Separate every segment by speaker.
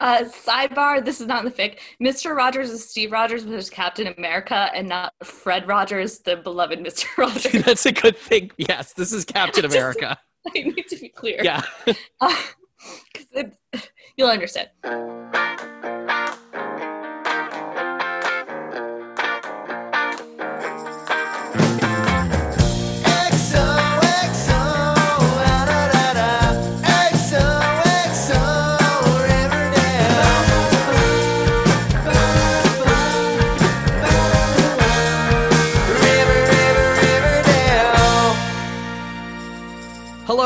Speaker 1: Uh, sidebar: This is not in the fic. Mr. Rogers is Steve Rogers, which is Captain America, and not Fred Rogers, the beloved Mr. Rogers.
Speaker 2: That's a good thing. Yes, this is Captain
Speaker 1: Just-
Speaker 2: America.
Speaker 1: I need to be clear.
Speaker 2: Yeah.
Speaker 1: because it, you'll understand.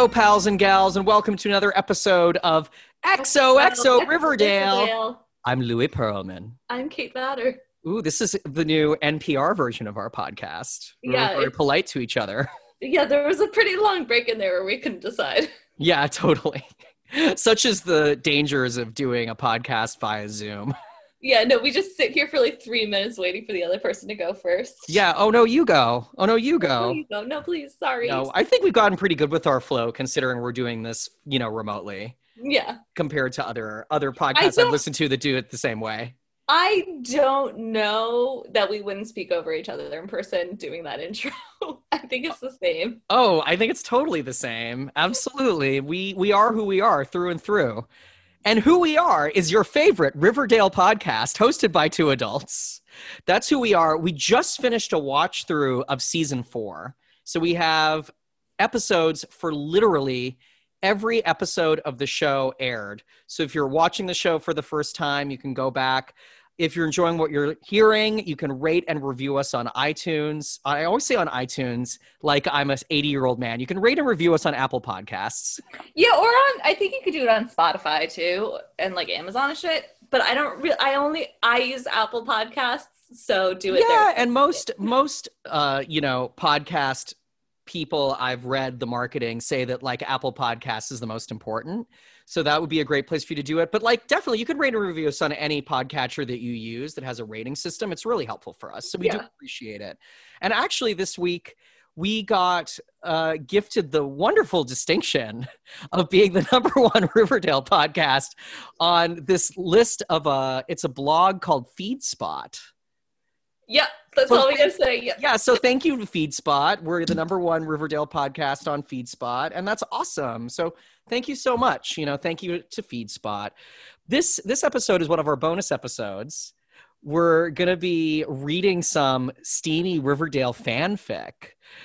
Speaker 2: Hello, pals and gals, and welcome to another episode of XOXO Riverdale. I'm Louis Perlman.
Speaker 1: I'm Kate Batter.
Speaker 2: Ooh, this is the new NPR version of our podcast. We're
Speaker 1: Yeah,
Speaker 2: very
Speaker 1: it's-
Speaker 2: polite to each other.
Speaker 1: Yeah, there was a pretty long break in there where we couldn't decide.
Speaker 2: Yeah, totally. Such is the dangers of doing a podcast via Zoom.
Speaker 1: Yeah, no, we just sit here for like three minutes waiting for the other person to go first.
Speaker 2: Yeah. Oh no, you go. Oh no, you go.
Speaker 1: you go. No, please. Sorry.
Speaker 2: No, I think we've gotten pretty good with our flow, considering we're doing this, you know, remotely
Speaker 1: Yeah.
Speaker 2: compared to other other podcasts I've listened to that do it the same way.
Speaker 1: I don't know that we wouldn't speak over each other in person doing that intro. I think it's the same.
Speaker 2: Oh, I think it's totally the same. Absolutely. We we are who we are through and through. And who we are is your favorite Riverdale podcast hosted by two adults. That's who we are. We just finished a watch through of season 4. So we have episodes for literally every episode of the show aired. So if you're watching the show for the first time, you can go back. If you're enjoying what you're hearing, you can rate and review us on iTunes. I always say on iTunes, like I'm a 80 year old man. You can rate and review us on Apple Podcasts.
Speaker 1: Yeah, or on I think you could do it on Spotify too and like Amazon and shit. But I don't really I only I use Apple Podcasts, so do it
Speaker 2: yeah,
Speaker 1: there.
Speaker 2: and most most uh, you know podcast people I've read the marketing say that like Apple Podcasts is the most important. So that would be a great place for you to do it. But like definitely you can rate and review us on any podcatcher that you use that has a rating system. It's really helpful for us. So we do appreciate it. And actually this week we got uh, gifted the wonderful distinction of being the number one Riverdale podcast on this list of a it's a blog called FeedSpot.
Speaker 1: Yep, that's
Speaker 2: So
Speaker 1: all we gotta say. Yep.
Speaker 2: Yeah, so thank you to FeedSpot. We're the number one Riverdale podcast on FeedSpot, and that's awesome. So thank you so much. You know, thank you to FeedSpot. This this episode is one of our bonus episodes. We're gonna be reading some steamy Riverdale fanfic.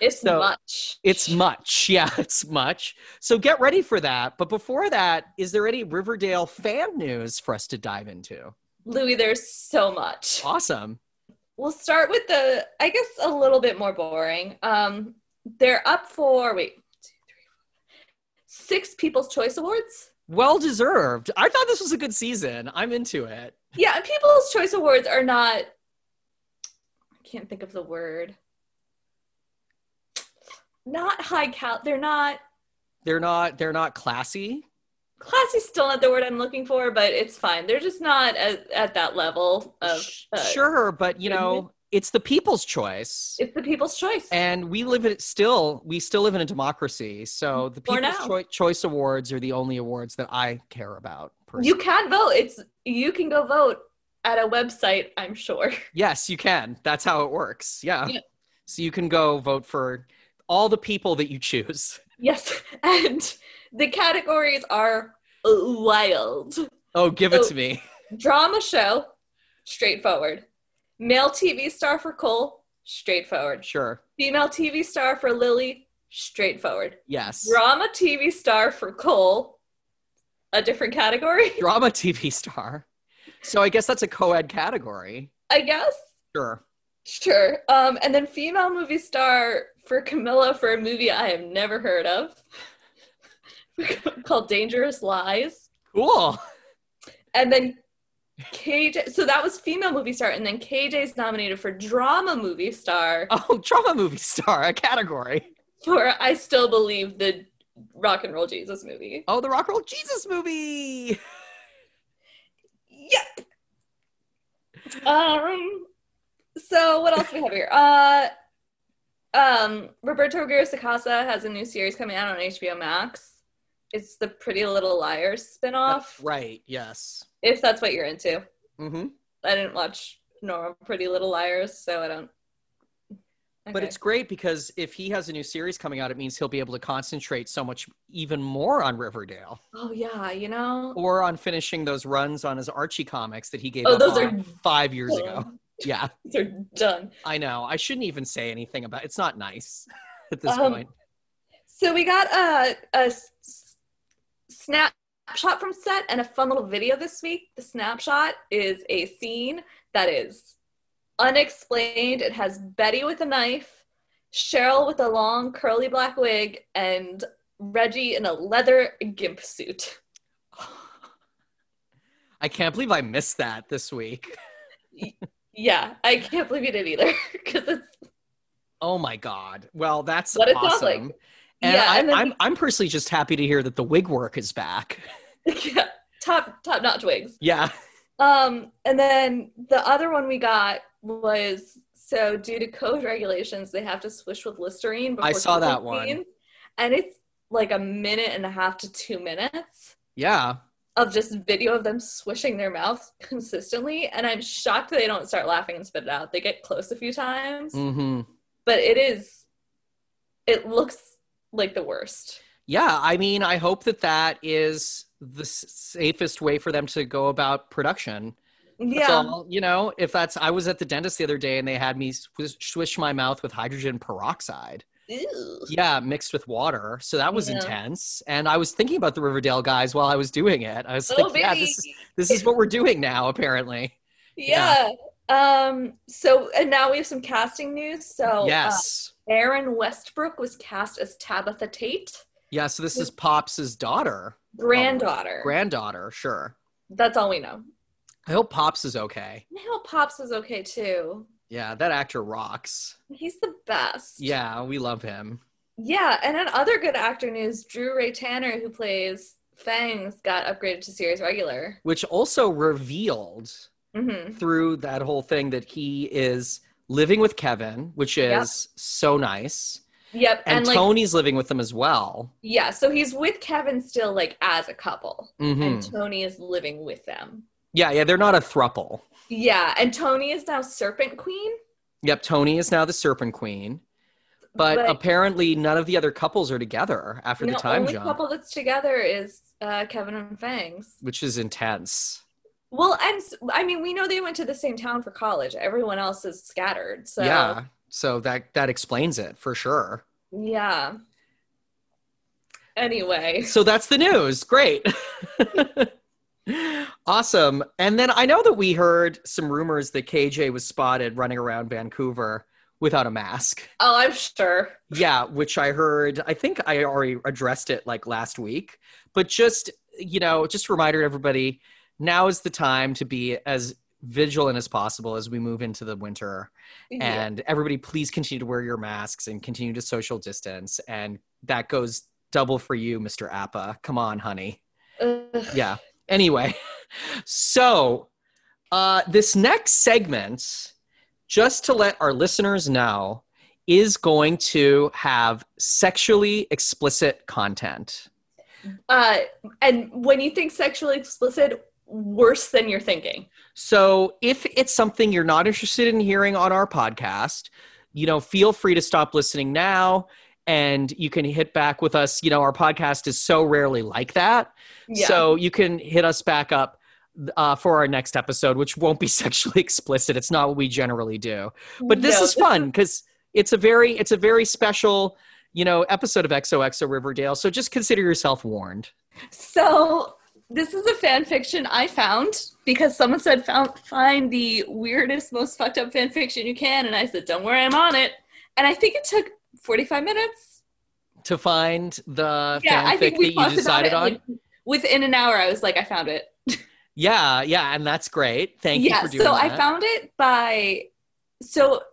Speaker 1: It's
Speaker 2: So,
Speaker 1: much.
Speaker 2: It's much, yeah, it's much. So get ready for that. But before that, is there any Riverdale fan news for us to dive into?
Speaker 1: Louis, there's so much.
Speaker 2: Awesome.
Speaker 1: We'll start with the I guess a little bit more boring. Um they're up for wait, two, three, four, six People's Choice Awards.
Speaker 2: Well deserved. I thought this was a good season. I'm into it.
Speaker 1: Yeah, People's Choice Awards are not I can't think of the word. Not high cal they're not
Speaker 2: They're not they're not classy.
Speaker 1: classy's still not the word I'm looking for, but it's fine. They're just not at, at that level of uh,
Speaker 2: sure, but you know, it's the people's choice.
Speaker 1: it's the people's choice.
Speaker 2: and we live in still we still live in a democracy. So mm-hmm.
Speaker 1: the
Speaker 2: people's. Choi- choice awards are the only awards that I care about. Personally.
Speaker 1: you can vote. It's you can go vote at a website, I'm sure.
Speaker 2: Yes, you can. That's how it works. Yeah.
Speaker 1: Yeah.
Speaker 2: So you can go vote for all the people that you choose.
Speaker 1: Yes, and the categories are wild.
Speaker 2: Oh, give it to me.
Speaker 1: Drama show, straightforward. Male TV star for Cole, straightforward.
Speaker 2: Sure.
Speaker 1: Female TV star for Lily, straightforward.
Speaker 2: Yes.
Speaker 1: Drama TV star for Cole, a different category,
Speaker 2: Drama TV star. So I guess that's a co-ed category.
Speaker 1: I guess.
Speaker 2: Sure.
Speaker 1: Sure. Um, and then female movie star for Camilla for a movie I have never heard of called Dangerous Lies.
Speaker 2: Cool.
Speaker 1: And then KJ, so that was female movie star, and then KJ's nominated for drama movie star
Speaker 2: Oh, drama movie star, a category.
Speaker 1: for I Still Believe the Rock and Roll Jesus movie.
Speaker 2: Oh, the Rock and Roll Jesus movie.
Speaker 1: Yep. Um. So what else do we have here? Uh, um, Roberto Sacasa has a new series coming out on HBO Max. It's the Pretty Little Liars spinoff.
Speaker 2: Right. Yes.
Speaker 1: If that's what you're into.
Speaker 2: hmm
Speaker 1: I didn't watch normal Pretty Little Liars, so I don't.
Speaker 2: But it's great because if he has a new series coming out, it means he'll be able to concentrate so much even more on Riverdale
Speaker 1: oh yeah, you know.
Speaker 2: or on finishing those runs on his Archie comics that he gave
Speaker 1: Oh, those are
Speaker 2: five years ago. Yeah,
Speaker 1: They're done.
Speaker 2: I know. I shouldn't even say anything about. It's not nice at this
Speaker 1: Um,
Speaker 2: point.
Speaker 1: So we got a, a snapshot from set and a fun little video this week. The snapshot is a scene that is unexplained. It has Betty with a knife, Cheryl with a long curly black wig, and Reggie in a leather gimp suit.
Speaker 2: I can't believe I missed that this week.
Speaker 1: Yeah, I can't believe you did either because it's
Speaker 2: Oh my god. Well, that's
Speaker 1: What it sounds
Speaker 2: awesome.
Speaker 1: like.
Speaker 2: And,
Speaker 1: Yeah,
Speaker 2: I,
Speaker 1: then-
Speaker 2: I'm I'm personally just happy to hear that the wig work is back.
Speaker 1: yeah, top top notch wigs.
Speaker 2: Yeah.
Speaker 1: Um, and then the other one we got was so due to code regulations, they have to swish with Listerine.
Speaker 2: I saw that one.
Speaker 1: and it's like a minute and a half to two minutes
Speaker 2: Yeah.
Speaker 1: of just video of them swishing their mouth consistently. And I'm shocked they don't start laughing and spit it out. They get close a few times,
Speaker 2: hmm
Speaker 1: but it is, it looks like the worst.
Speaker 2: Yeah, I mean, I hope that that is the safest way for them to go about production.
Speaker 1: Yeah.
Speaker 2: you know, if that's, I was at the dentist the other day and they had me swish, swish my mouth with hydrogen peroxide.
Speaker 1: Ew.
Speaker 2: Yeah, mixed with water. So that was
Speaker 1: Yeah.
Speaker 2: intense. And I was thinking about the Riverdale guys while I was doing it. I was
Speaker 1: Oh,
Speaker 2: like, yeah,
Speaker 1: baby.
Speaker 2: this is, this is what we're doing now, apparently.
Speaker 1: Yeah. Um, so and now we have some casting news. So uh,
Speaker 2: yes.
Speaker 1: Erinn Westbrook was cast as Tabitha Tate,
Speaker 2: yeah, so this is Pops' daughter,
Speaker 1: granddaughter.
Speaker 2: granddaughter, sure.
Speaker 1: That's all we know.
Speaker 2: I hope Pops is okay.
Speaker 1: I hope Pops is okay too.
Speaker 2: Yeah, that actor rocks.
Speaker 1: He's the best.
Speaker 2: Yeah, we love him.
Speaker 1: Yeah, and in other good actor news, Drew Ray Tanner, who plays Fangs, got upgraded to series regular.
Speaker 2: Which also revealed
Speaker 1: hmm
Speaker 2: through that whole thing that he is living with Kevin, which is
Speaker 1: Yep.
Speaker 2: so nice.
Speaker 1: Yep,
Speaker 2: And,
Speaker 1: and, like
Speaker 2: Toni's living with them as well.
Speaker 1: yeah, so he's with Kevin still, like as a couple,
Speaker 2: Mhm.
Speaker 1: and Toni is living with them.
Speaker 2: Yeah, yeah, they're not a thruple.
Speaker 1: Yeah, and Toni is now Serpent Queen.
Speaker 2: Yep, Toni is now the Serpent Queen. But,
Speaker 1: But-
Speaker 2: apparently none of the other couples are together after
Speaker 1: the
Speaker 2: the time
Speaker 1: only
Speaker 2: jump,
Speaker 1: couple that's together is uh, Kevin and Fangs.
Speaker 2: which is intense.
Speaker 1: Well, and I mean, we know they went to the same town for college. Everyone else is scattered. So
Speaker 2: Yeah. So that that explains it for sure.
Speaker 1: yeah. Anyway,
Speaker 2: So that's the news. Great. awesome. And then I know that we heard some rumors that KJ was spotted running around Vancouver without a mask.
Speaker 1: oh, I'm sure.
Speaker 2: Yeah, which I heard, I think I already addressed it like last week. But just, you know, just a reminder to everybody now is the time to be as vigilant as possible as we move into the winter.
Speaker 1: Yeah.
Speaker 2: And everybody, please continue to wear your masks and continue to social distance. And that goes double for you, Mr. Apa. Come on, honey.
Speaker 1: Ugh.
Speaker 2: Yeah. Anyway, so uh, this next segment, just to let our listeners know, is going to have sexually explicit content.
Speaker 1: Uh, and when you think sexually explicit, worse than you're thinking.
Speaker 2: So if it's something you're not interested in hearing on our podcast, you know, feel free to stop listening now and you can hit back with us. You know, our podcast is so rarely like that.
Speaker 1: Yeah.
Speaker 2: So you can hit us back up uh, for our next episode, which won't be sexually explicit. It's not what we generally do, but this
Speaker 1: No,
Speaker 2: is fun because it's a very it's a very special you know episode of XOXO Riverdale. So just consider yourself warned.
Speaker 1: So this is a fan fiction I found because someone said found, find the weirdest, most fucked up fan fiction you can, and I said, "Don't worry, I'm on it." And I think it took 45 minutes.
Speaker 2: To find the
Speaker 1: Yeah, I
Speaker 2: fanfic
Speaker 1: think
Speaker 2: that
Speaker 1: we
Speaker 2: you
Speaker 1: talked
Speaker 2: decided on.
Speaker 1: Like, within an hour, I was like, "I found it."
Speaker 2: yeah, yeah, and that's great. Thank
Speaker 1: yeah,
Speaker 2: you for doing that.
Speaker 1: so
Speaker 2: that.
Speaker 1: I found it by. So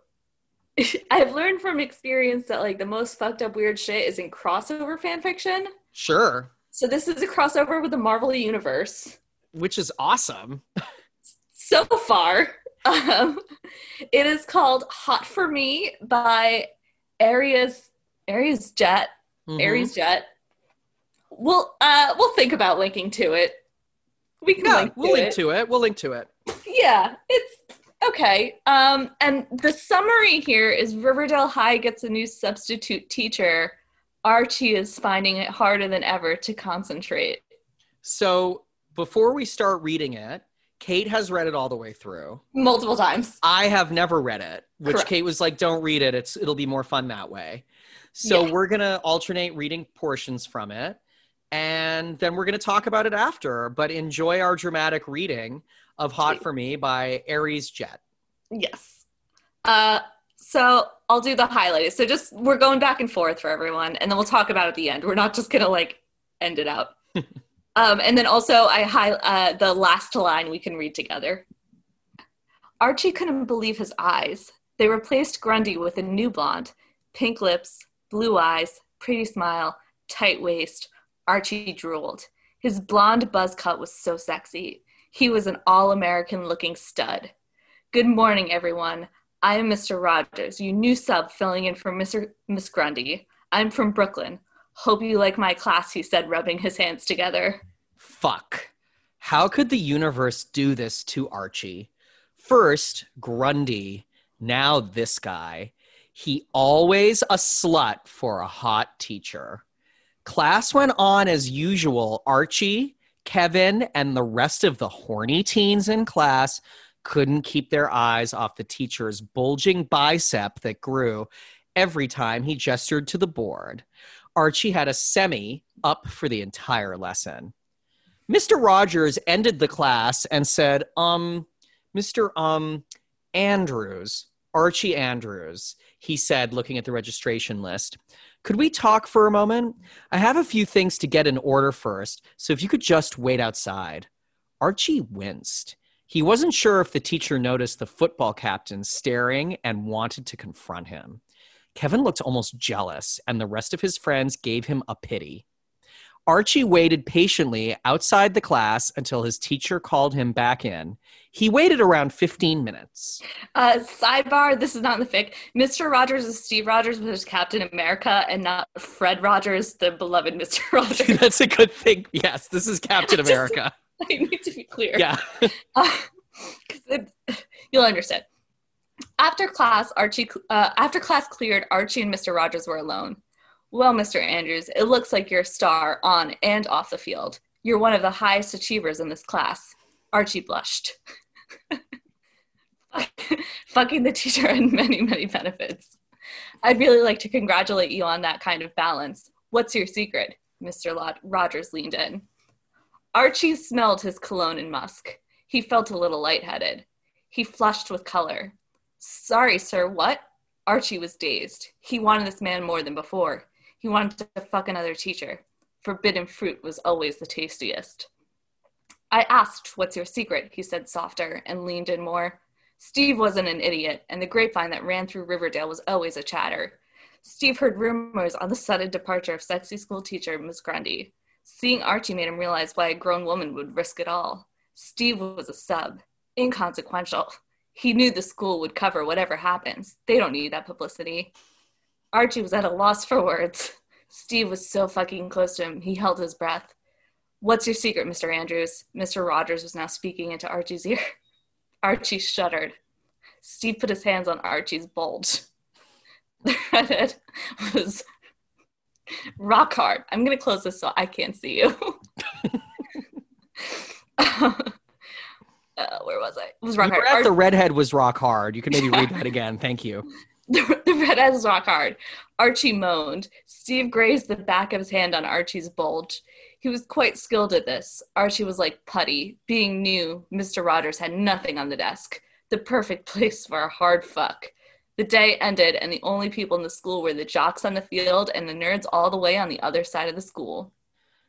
Speaker 1: I've learned from experience that like the most fucked up weird shit is in crossover fan fiction.
Speaker 2: sure,
Speaker 1: So this is a crossover with the Marvel universe.
Speaker 2: which is awesome.
Speaker 1: so far. Um, it is called Hot for Me by Aries Aries Jet.
Speaker 2: Mhm.
Speaker 1: Aries Jet. we'll uh we'll think about linking to it. We can
Speaker 2: Yeah,
Speaker 1: link
Speaker 2: we'll
Speaker 1: to
Speaker 2: link
Speaker 1: it.
Speaker 2: to it. We'll link to it.
Speaker 1: Yeah, it's okay. Um, and the summary here is Riverdale High gets a new substitute teacher. Archie is finding it harder than ever to concentrate.
Speaker 2: So before we start reading it, Kate has read it all the way through.
Speaker 1: Multiple times.
Speaker 2: I have never read it, which
Speaker 1: Correct.
Speaker 2: Kate was like, "Don't read it. It's it'll be more fun that way." So
Speaker 1: Yeah.
Speaker 2: we're gonna alternate reading portions from it, and then we're gonna talk about it after. But enjoy our dramatic reading of "Hot
Speaker 1: Sweet.
Speaker 2: for Me" by Aries Jet.
Speaker 1: Yes. Uh, so I'll do the highlights. So just we're going back and forth for everyone, and then we'll talk about it at the end. We're not just gonna like end it out. um, and then also I high uh, the last line we can read together. Archie couldn't believe his eyes. They replaced Grundy with a new blonde, pink lips, blue eyes, pretty smile, tight waist. Archie drooled. His blonde buzz cut was so sexy. He was an all American looking stud. Good morning, everyone. I am Mr. Rogers, your new sub filling in for Mr. Miss Grundy. I'm from Brooklyn. Hope you like my class, he said, rubbing his hands together.
Speaker 2: Fuck. How could the universe do this to Archie? First, Grundy, now this guy. He always a slut for a hot teacher. Class went on as usual. Archie, Kevin, and the rest of the horny teens in class couldn't keep their eyes off the teacher's bulging bicep that grew every time he gestured to the board. Archie had a semi up for the entire lesson. Mr. Rogers ended the class and said, um, Mr. Um, Andrews, Archie Andrews, he said, looking at the registration list. Could we talk for a moment? I have a few things to get in order first, so if you could just wait outside. Archie winced. He wasn't sure if the teacher noticed the football captain staring and wanted to confront him. Kevin looked almost jealous, and the rest of his friends gave him a pity. Archie waited patiently outside the class until his teacher called him back in. He waited around 15 minutes.
Speaker 1: Uh, sidebar, this is not in the fic. Mr. Rogers is Steve Rogers, which is Captain America, and not Fred Rogers, the beloved Mr. Rogers.
Speaker 2: That's a good thing. Yes, this is Captain America.
Speaker 1: I need to be clear.
Speaker 2: Yeah.
Speaker 1: because it, you'll understand. After class, Archie uh, after class cleared, Archie and Mr. Rogers were alone. Well, Mr. Andrews, it looks like you're a star on and off the field. You're one of the highest achievers in this class. Archie blushed. Fucking the teacher had many, many benefits. I'd really like to congratulate you on that kind of balance. What's your secret? Mr. Lod- Rogers leaned in. Archie smelled his cologne and musk. He felt a little lightheaded. He flushed with color. Sorry, sir, what? Archie was dazed. He wanted this man more than before. He wanted to fuck another teacher. Forbidden fruit was always the tastiest. I asked, What's your secret? He said softer and leaned in more. Steve wasn't an idiot, and the grapevine that ran through Riverdale was always a chatter. Steve heard rumors on the sudden departure of sexy school teacher Miss Grundy. Seeing Archie made him realize why a grown woman would risk it all. Steve was a sub, inconsequential. He knew the school would cover whatever happens. They don't need that publicity. Archie was at a loss for words. Steve was so fucking close to him, he held his breath. What's your secret, Mr. Andrews? Mr. Rogers was now speaking into Archie's ear. Archie shuddered. Steve put his hands on Archie's bulge. The redhead was rock hard. I'm going to close this so I can't see you. uh, where was I? It was rock
Speaker 2: You
Speaker 1: hard.
Speaker 2: at the redhead was rock hard. You can maybe read that again. Thank you.
Speaker 1: the, the redhead was rock hard. Archie moaned. Steve grazed the back of his hand on Archie's bulge. He was quite skilled at this. Archie was like putty. Being new, Mr. Rogers had nothing on the desk. The perfect place for a hard fuck. The day ended, and the only people in the school were the jocks on the field and the nerds all the way on the other side of the school.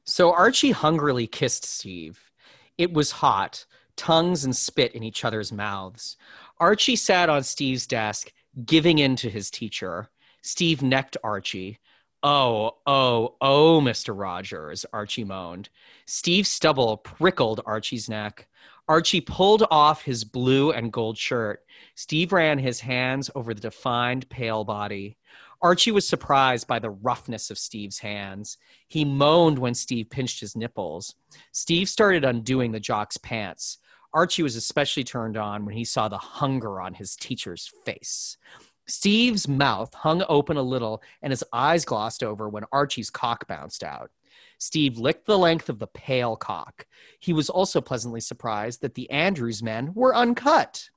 Speaker 2: So Archie hungrily kissed Steve. It was hot, tongues and spit in each other's mouths. Archie sat on Steve's desk, giving in to his teacher. Steve necked Archie. Oh, oh, oh, Mr. Rogers, Archie moaned. Steve's stubble prickled Archie's neck. Archie pulled off his blue and gold shirt. Steve ran his hands over the defined, pale body. Archie was surprised by the roughness of Steve's hands. He moaned when Steve pinched his nipples. Steve started undoing the jock's pants. Archie was especially turned on when he saw the hunger on his teacher's face. Steve's mouth hung open a little and his eyes glossed over when Archie's cock bounced out. Steve licked the length of the pale cock. He was also pleasantly surprised that the Andrews men were uncut.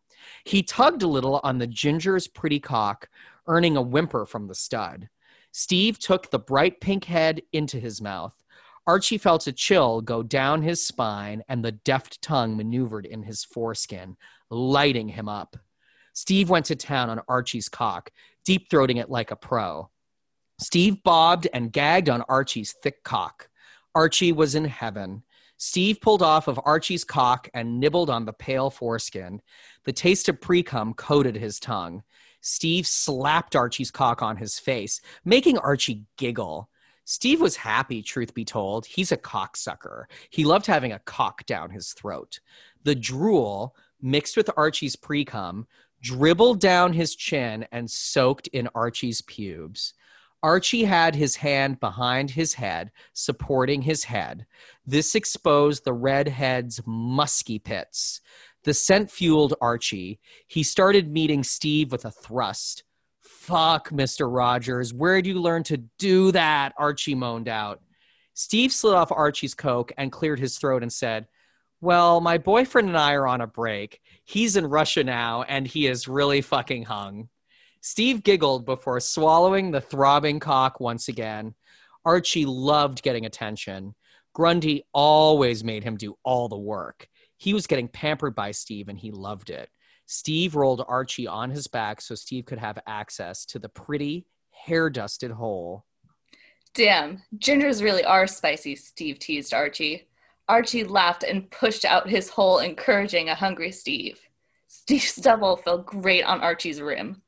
Speaker 2: He tugged a little on the ginger's pretty cock, earning a whimper from the stud. Steve took the bright pink head into his mouth. Archie felt a chill go down his spine, and the deft tongue maneuvered in his foreskin, lighting him up. Steve went to town on Archie's cock, deep throating it like a pro. Steve bobbed and gagged on Archie's thick cock. Archie was in heaven. Steve pulled off of Archie's cock and nibbled on the pale foreskin. The taste of precum coated his tongue. Steve slapped Archie's cock on his face, making Archie giggle. Steve was happy, truth be told. He's a cocksucker. He loved having a cock down his throat. The drool, mixed with Archie's precum, dribbled down his chin and soaked in Archie's pubes. Archie had his hand behind his head, supporting his head. This exposed the redhead's musky pits. The scent fueled Archie. He started meeting Steve with a thrust. Fuck, Mr. Rogers, where'd you learn to do that? Archie moaned out. Steve slid off Archie's coke and cleared his throat and said, Well, my boyfriend and I are on a break. He's in Russia now, and he is really fucking hung. Steve giggled before swallowing the throbbing cock once again. Archie loved getting attention. Grundy always made him do all the work. He was getting pampered by Steve and he loved it. Steve rolled Archie on his back so Steve could have access to the pretty, hair dusted hole.
Speaker 1: Damn, gingers really are spicy, Steve teased Archie. Archie laughed and pushed out his hole, encouraging a hungry Steve. Steve's double felt great on Archie's rim.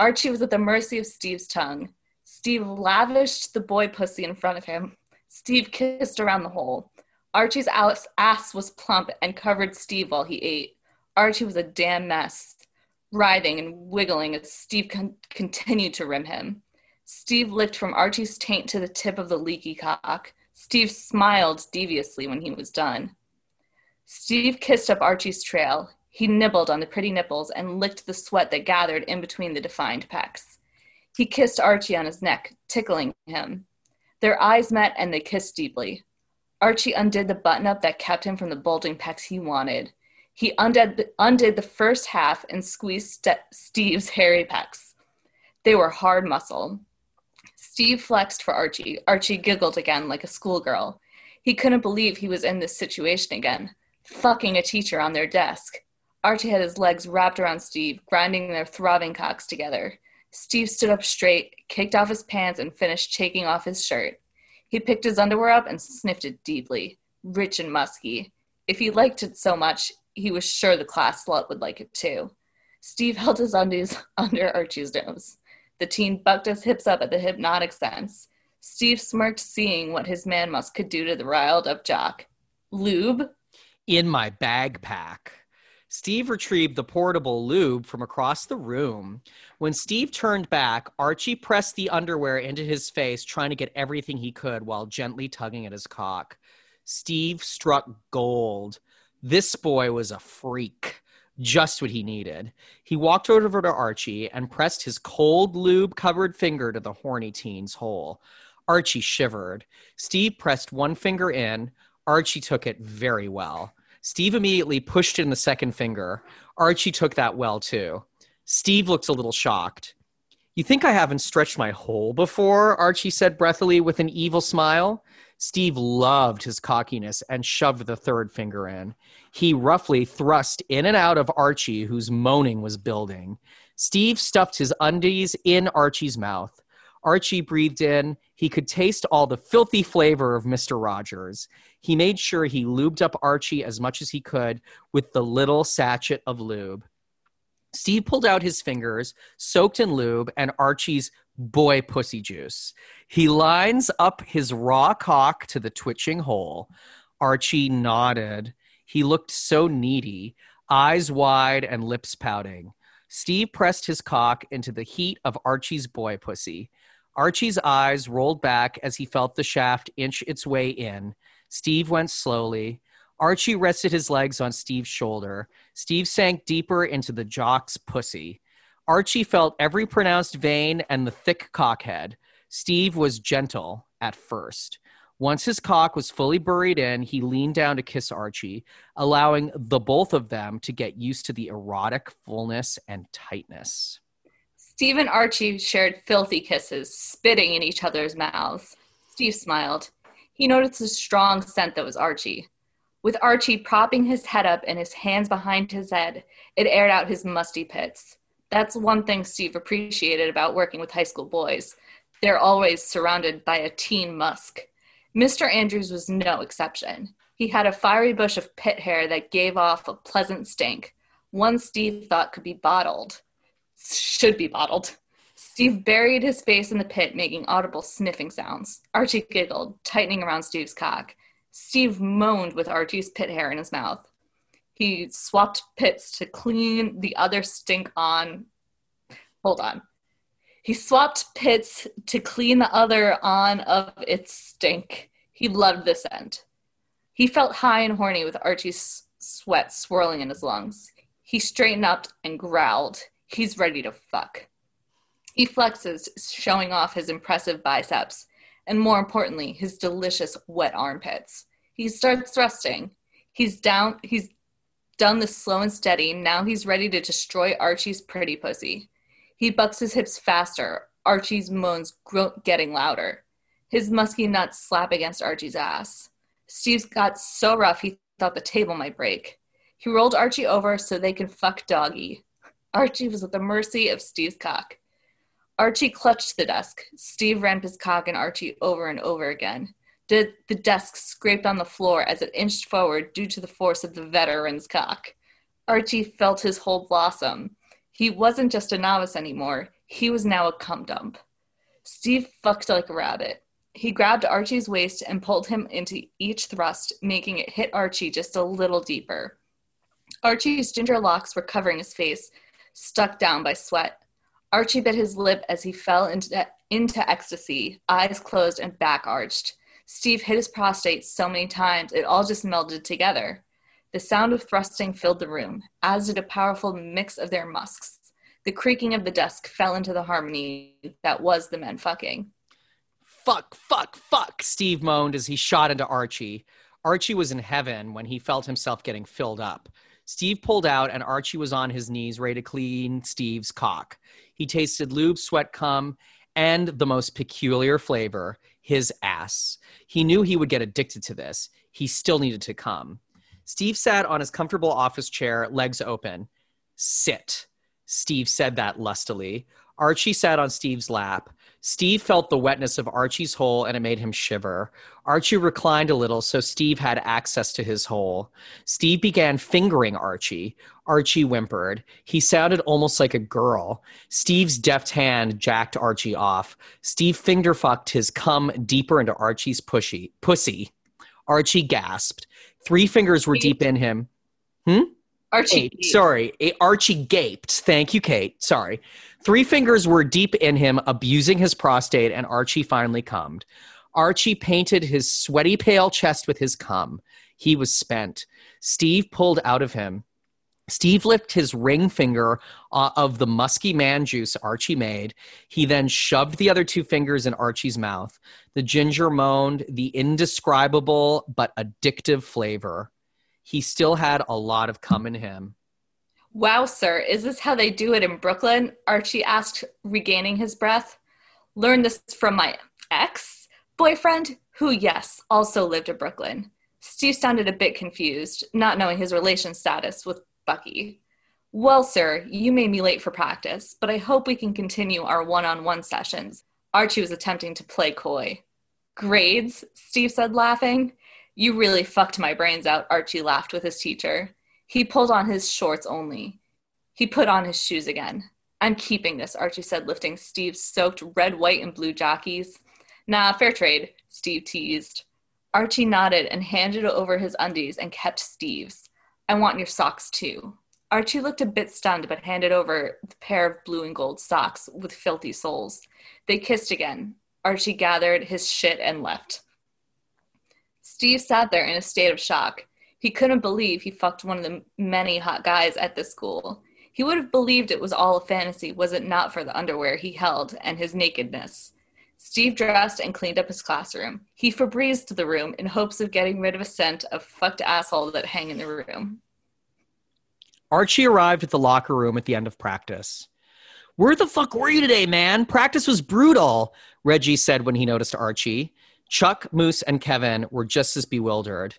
Speaker 1: Archie was at the mercy of Steve's tongue. Steve lavished the boy pussy in front of him. Steve kissed around the hole. Archie's ass was plump and covered Steve while he ate. Archie was a damn mess, writhing and wiggling as Steve con- continued to rim him. Steve licked from Archie's taint to the tip of the leaky cock. Steve smiled deviously when he was done. Steve kissed up Archie's trail. He nibbled on the pretty nipples and licked the sweat that gathered in between the defined pecs. He kissed Archie on his neck, tickling him. Their eyes met and they kissed deeply. Archie undid the button up that kept him from the bulging pecs he wanted. He undid the, undid the first half and squeezed Ste- Steve's hairy pecs. They were hard muscle. Steve flexed for Archie. Archie giggled again like a schoolgirl. He couldn't believe he was in this situation again, fucking a teacher on their desk. Archie had his legs wrapped around Steve, grinding their throbbing cocks together. Steve stood up straight, kicked off his pants, and finished taking off his shirt. He picked his underwear up and sniffed it deeply, rich and musky. If he liked it so much, he was sure the class slut would like it too. Steve held his undies under Archie's nose. The teen bucked his hips up at the hypnotic sense. Steve smirked, seeing what his man must could do to the riled up jock. Lube?
Speaker 2: In my bag pack. Steve retrieved the portable lube from across the room. When Steve turned back, Archie pressed the underwear into his face, trying to get everything he could while gently tugging at his cock. Steve struck gold. This boy was a freak, just what he needed. He walked over to Archie and pressed his cold lube covered finger to the horny teen's hole. Archie shivered. Steve pressed one finger in. Archie took it very well. Steve immediately pushed in the second finger. Archie took that well too. Steve looked a little shocked. You think I haven't stretched my hole before? Archie said breathily with an evil smile. Steve loved his cockiness and shoved the third finger in. He roughly thrust in and out of Archie, whose moaning was building. Steve stuffed his undies in Archie's mouth. Archie breathed in. He could taste all the filthy flavor of Mr. Rogers. He made sure he lubed up Archie as much as he could with the little sachet of lube. Steve pulled out his fingers, soaked in lube, and Archie's boy pussy juice. He lines up his raw cock to the twitching hole. Archie nodded. He looked so needy, eyes wide and lips pouting. Steve pressed his cock into the heat of Archie's boy pussy. Archie's eyes rolled back as he felt the shaft inch its way in. Steve went slowly. Archie rested his legs on Steve's shoulder. Steve sank deeper into the jock's pussy. Archie felt every pronounced vein and the thick cockhead. Steve was gentle at first. Once his cock was fully buried in, he leaned down to kiss Archie, allowing the both of them to get used to the erotic fullness and tightness.
Speaker 1: Steve and Archie shared filthy kisses, spitting in each other's mouths. Steve smiled. He noticed the strong scent that was Archie. With Archie propping his head up and his hands behind his head, it aired out his musty pits. That's one thing Steve appreciated about working with high school boys. They're always surrounded by a teen musk. Mr. Andrews was no exception. He had a fiery bush of pit hair that gave off a pleasant stink, one Steve thought could be bottled. Should be bottled. Steve buried his face in the pit, making audible sniffing sounds. Archie giggled, tightening around Steve's cock. Steve moaned with Archie's pit hair in his mouth. He swapped pits to clean the other stink on. Hold on. He swapped pits to clean the other on of its stink. He loved this end. He felt high and horny with Archie's sweat swirling in his lungs. He straightened up and growled. He's ready to fuck. He flexes, showing off his impressive biceps, and more importantly, his delicious wet armpits. He starts thrusting. He's down, he's done this slow and steady. Now he's ready to destroy Archie's pretty pussy. He bucks his hips faster, Archie's moans gro- getting louder. His musky nuts slap against Archie's ass. Steve's got so rough he thought the table might break. He rolled Archie over so they can fuck doggy. Archie was at the mercy of Steve's cock. Archie clutched the desk. Steve ramped his cock and Archie over and over again. The, the desk scraped on the floor as it inched forward due to the force of the veteran's cock. Archie felt his whole blossom. He wasn't just a novice anymore, he was now a cum dump. Steve fucked like a rabbit. He grabbed Archie's waist and pulled him into each thrust, making it hit Archie just a little deeper. Archie's ginger locks were covering his face, stuck down by sweat. Archie bit his lip as he fell into, into ecstasy, eyes closed and back arched. Steve hit his prostate so many times it all just melded together. The sound of thrusting filled the room, as did a powerful mix of their musks. The creaking of the desk fell into the harmony that was the men fucking.
Speaker 2: Fuck, fuck, fuck, Steve moaned as he shot into Archie. Archie was in heaven when he felt himself getting filled up. Steve pulled out, and Archie was on his knees, ready to clean Steve's cock. He tasted lube, sweat, cum, and the most peculiar flavor his ass. He knew he would get addicted to this. He still needed to come. Steve sat on his comfortable office chair, legs open. Sit. Steve said that lustily. Archie sat on Steve's lap. Steve felt the wetness of Archie's hole and it made him shiver. Archie reclined a little so Steve had access to his hole. Steve began fingering Archie. Archie whimpered. He sounded almost like a girl. Steve's deft hand jacked Archie off. Steve finger fucked his cum deeper into Archie's pushy, pussy. Archie gasped. Three fingers were deep in him. Hmm?
Speaker 1: Archie.
Speaker 2: Kate, sorry, Archie gaped. Thank you, Kate. Sorry. Three fingers were deep in him, abusing his prostate, and Archie finally cummed. Archie painted his sweaty, pale chest with his cum. He was spent. Steve pulled out of him. Steve licked his ring finger uh, of the musky man juice Archie made. He then shoved the other two fingers in Archie's mouth. The ginger moaned the indescribable but addictive flavor. He still had a lot of cum in him.
Speaker 1: Wow, sir, is this how they do it in Brooklyn? Archie asked, regaining his breath. Learned this from my ex boyfriend, who, yes, also lived in Brooklyn. Steve sounded a bit confused, not knowing his relation status with Bucky. Well, sir, you made me late for practice, but I hope we can continue our one on one sessions. Archie was attempting to play coy. Grades? Steve said, laughing. You really fucked my brains out, Archie laughed with his teacher. He pulled on his shorts only. He put on his shoes again. I'm keeping this, Archie said, lifting Steve's soaked red, white, and blue jockeys. Nah, fair trade, Steve teased. Archie nodded and handed over his undies and kept Steve's. I want your socks too. Archie looked a bit stunned but handed over the pair of blue and gold socks with filthy soles. They kissed again. Archie gathered his shit and left. Steve sat there in a state of shock. He couldn't believe he fucked one of the many hot guys at the school. He would have believed it was all a fantasy was it not for the underwear he held and his nakedness. Steve dressed and cleaned up his classroom. He Febrezed the room in hopes of getting rid of a scent of fucked asshole that hang in the room.
Speaker 2: Archie arrived at the locker room at the end of practice. Where the fuck were you today, man? Practice was brutal, Reggie said when he noticed Archie. Chuck, Moose, and Kevin were just as bewildered.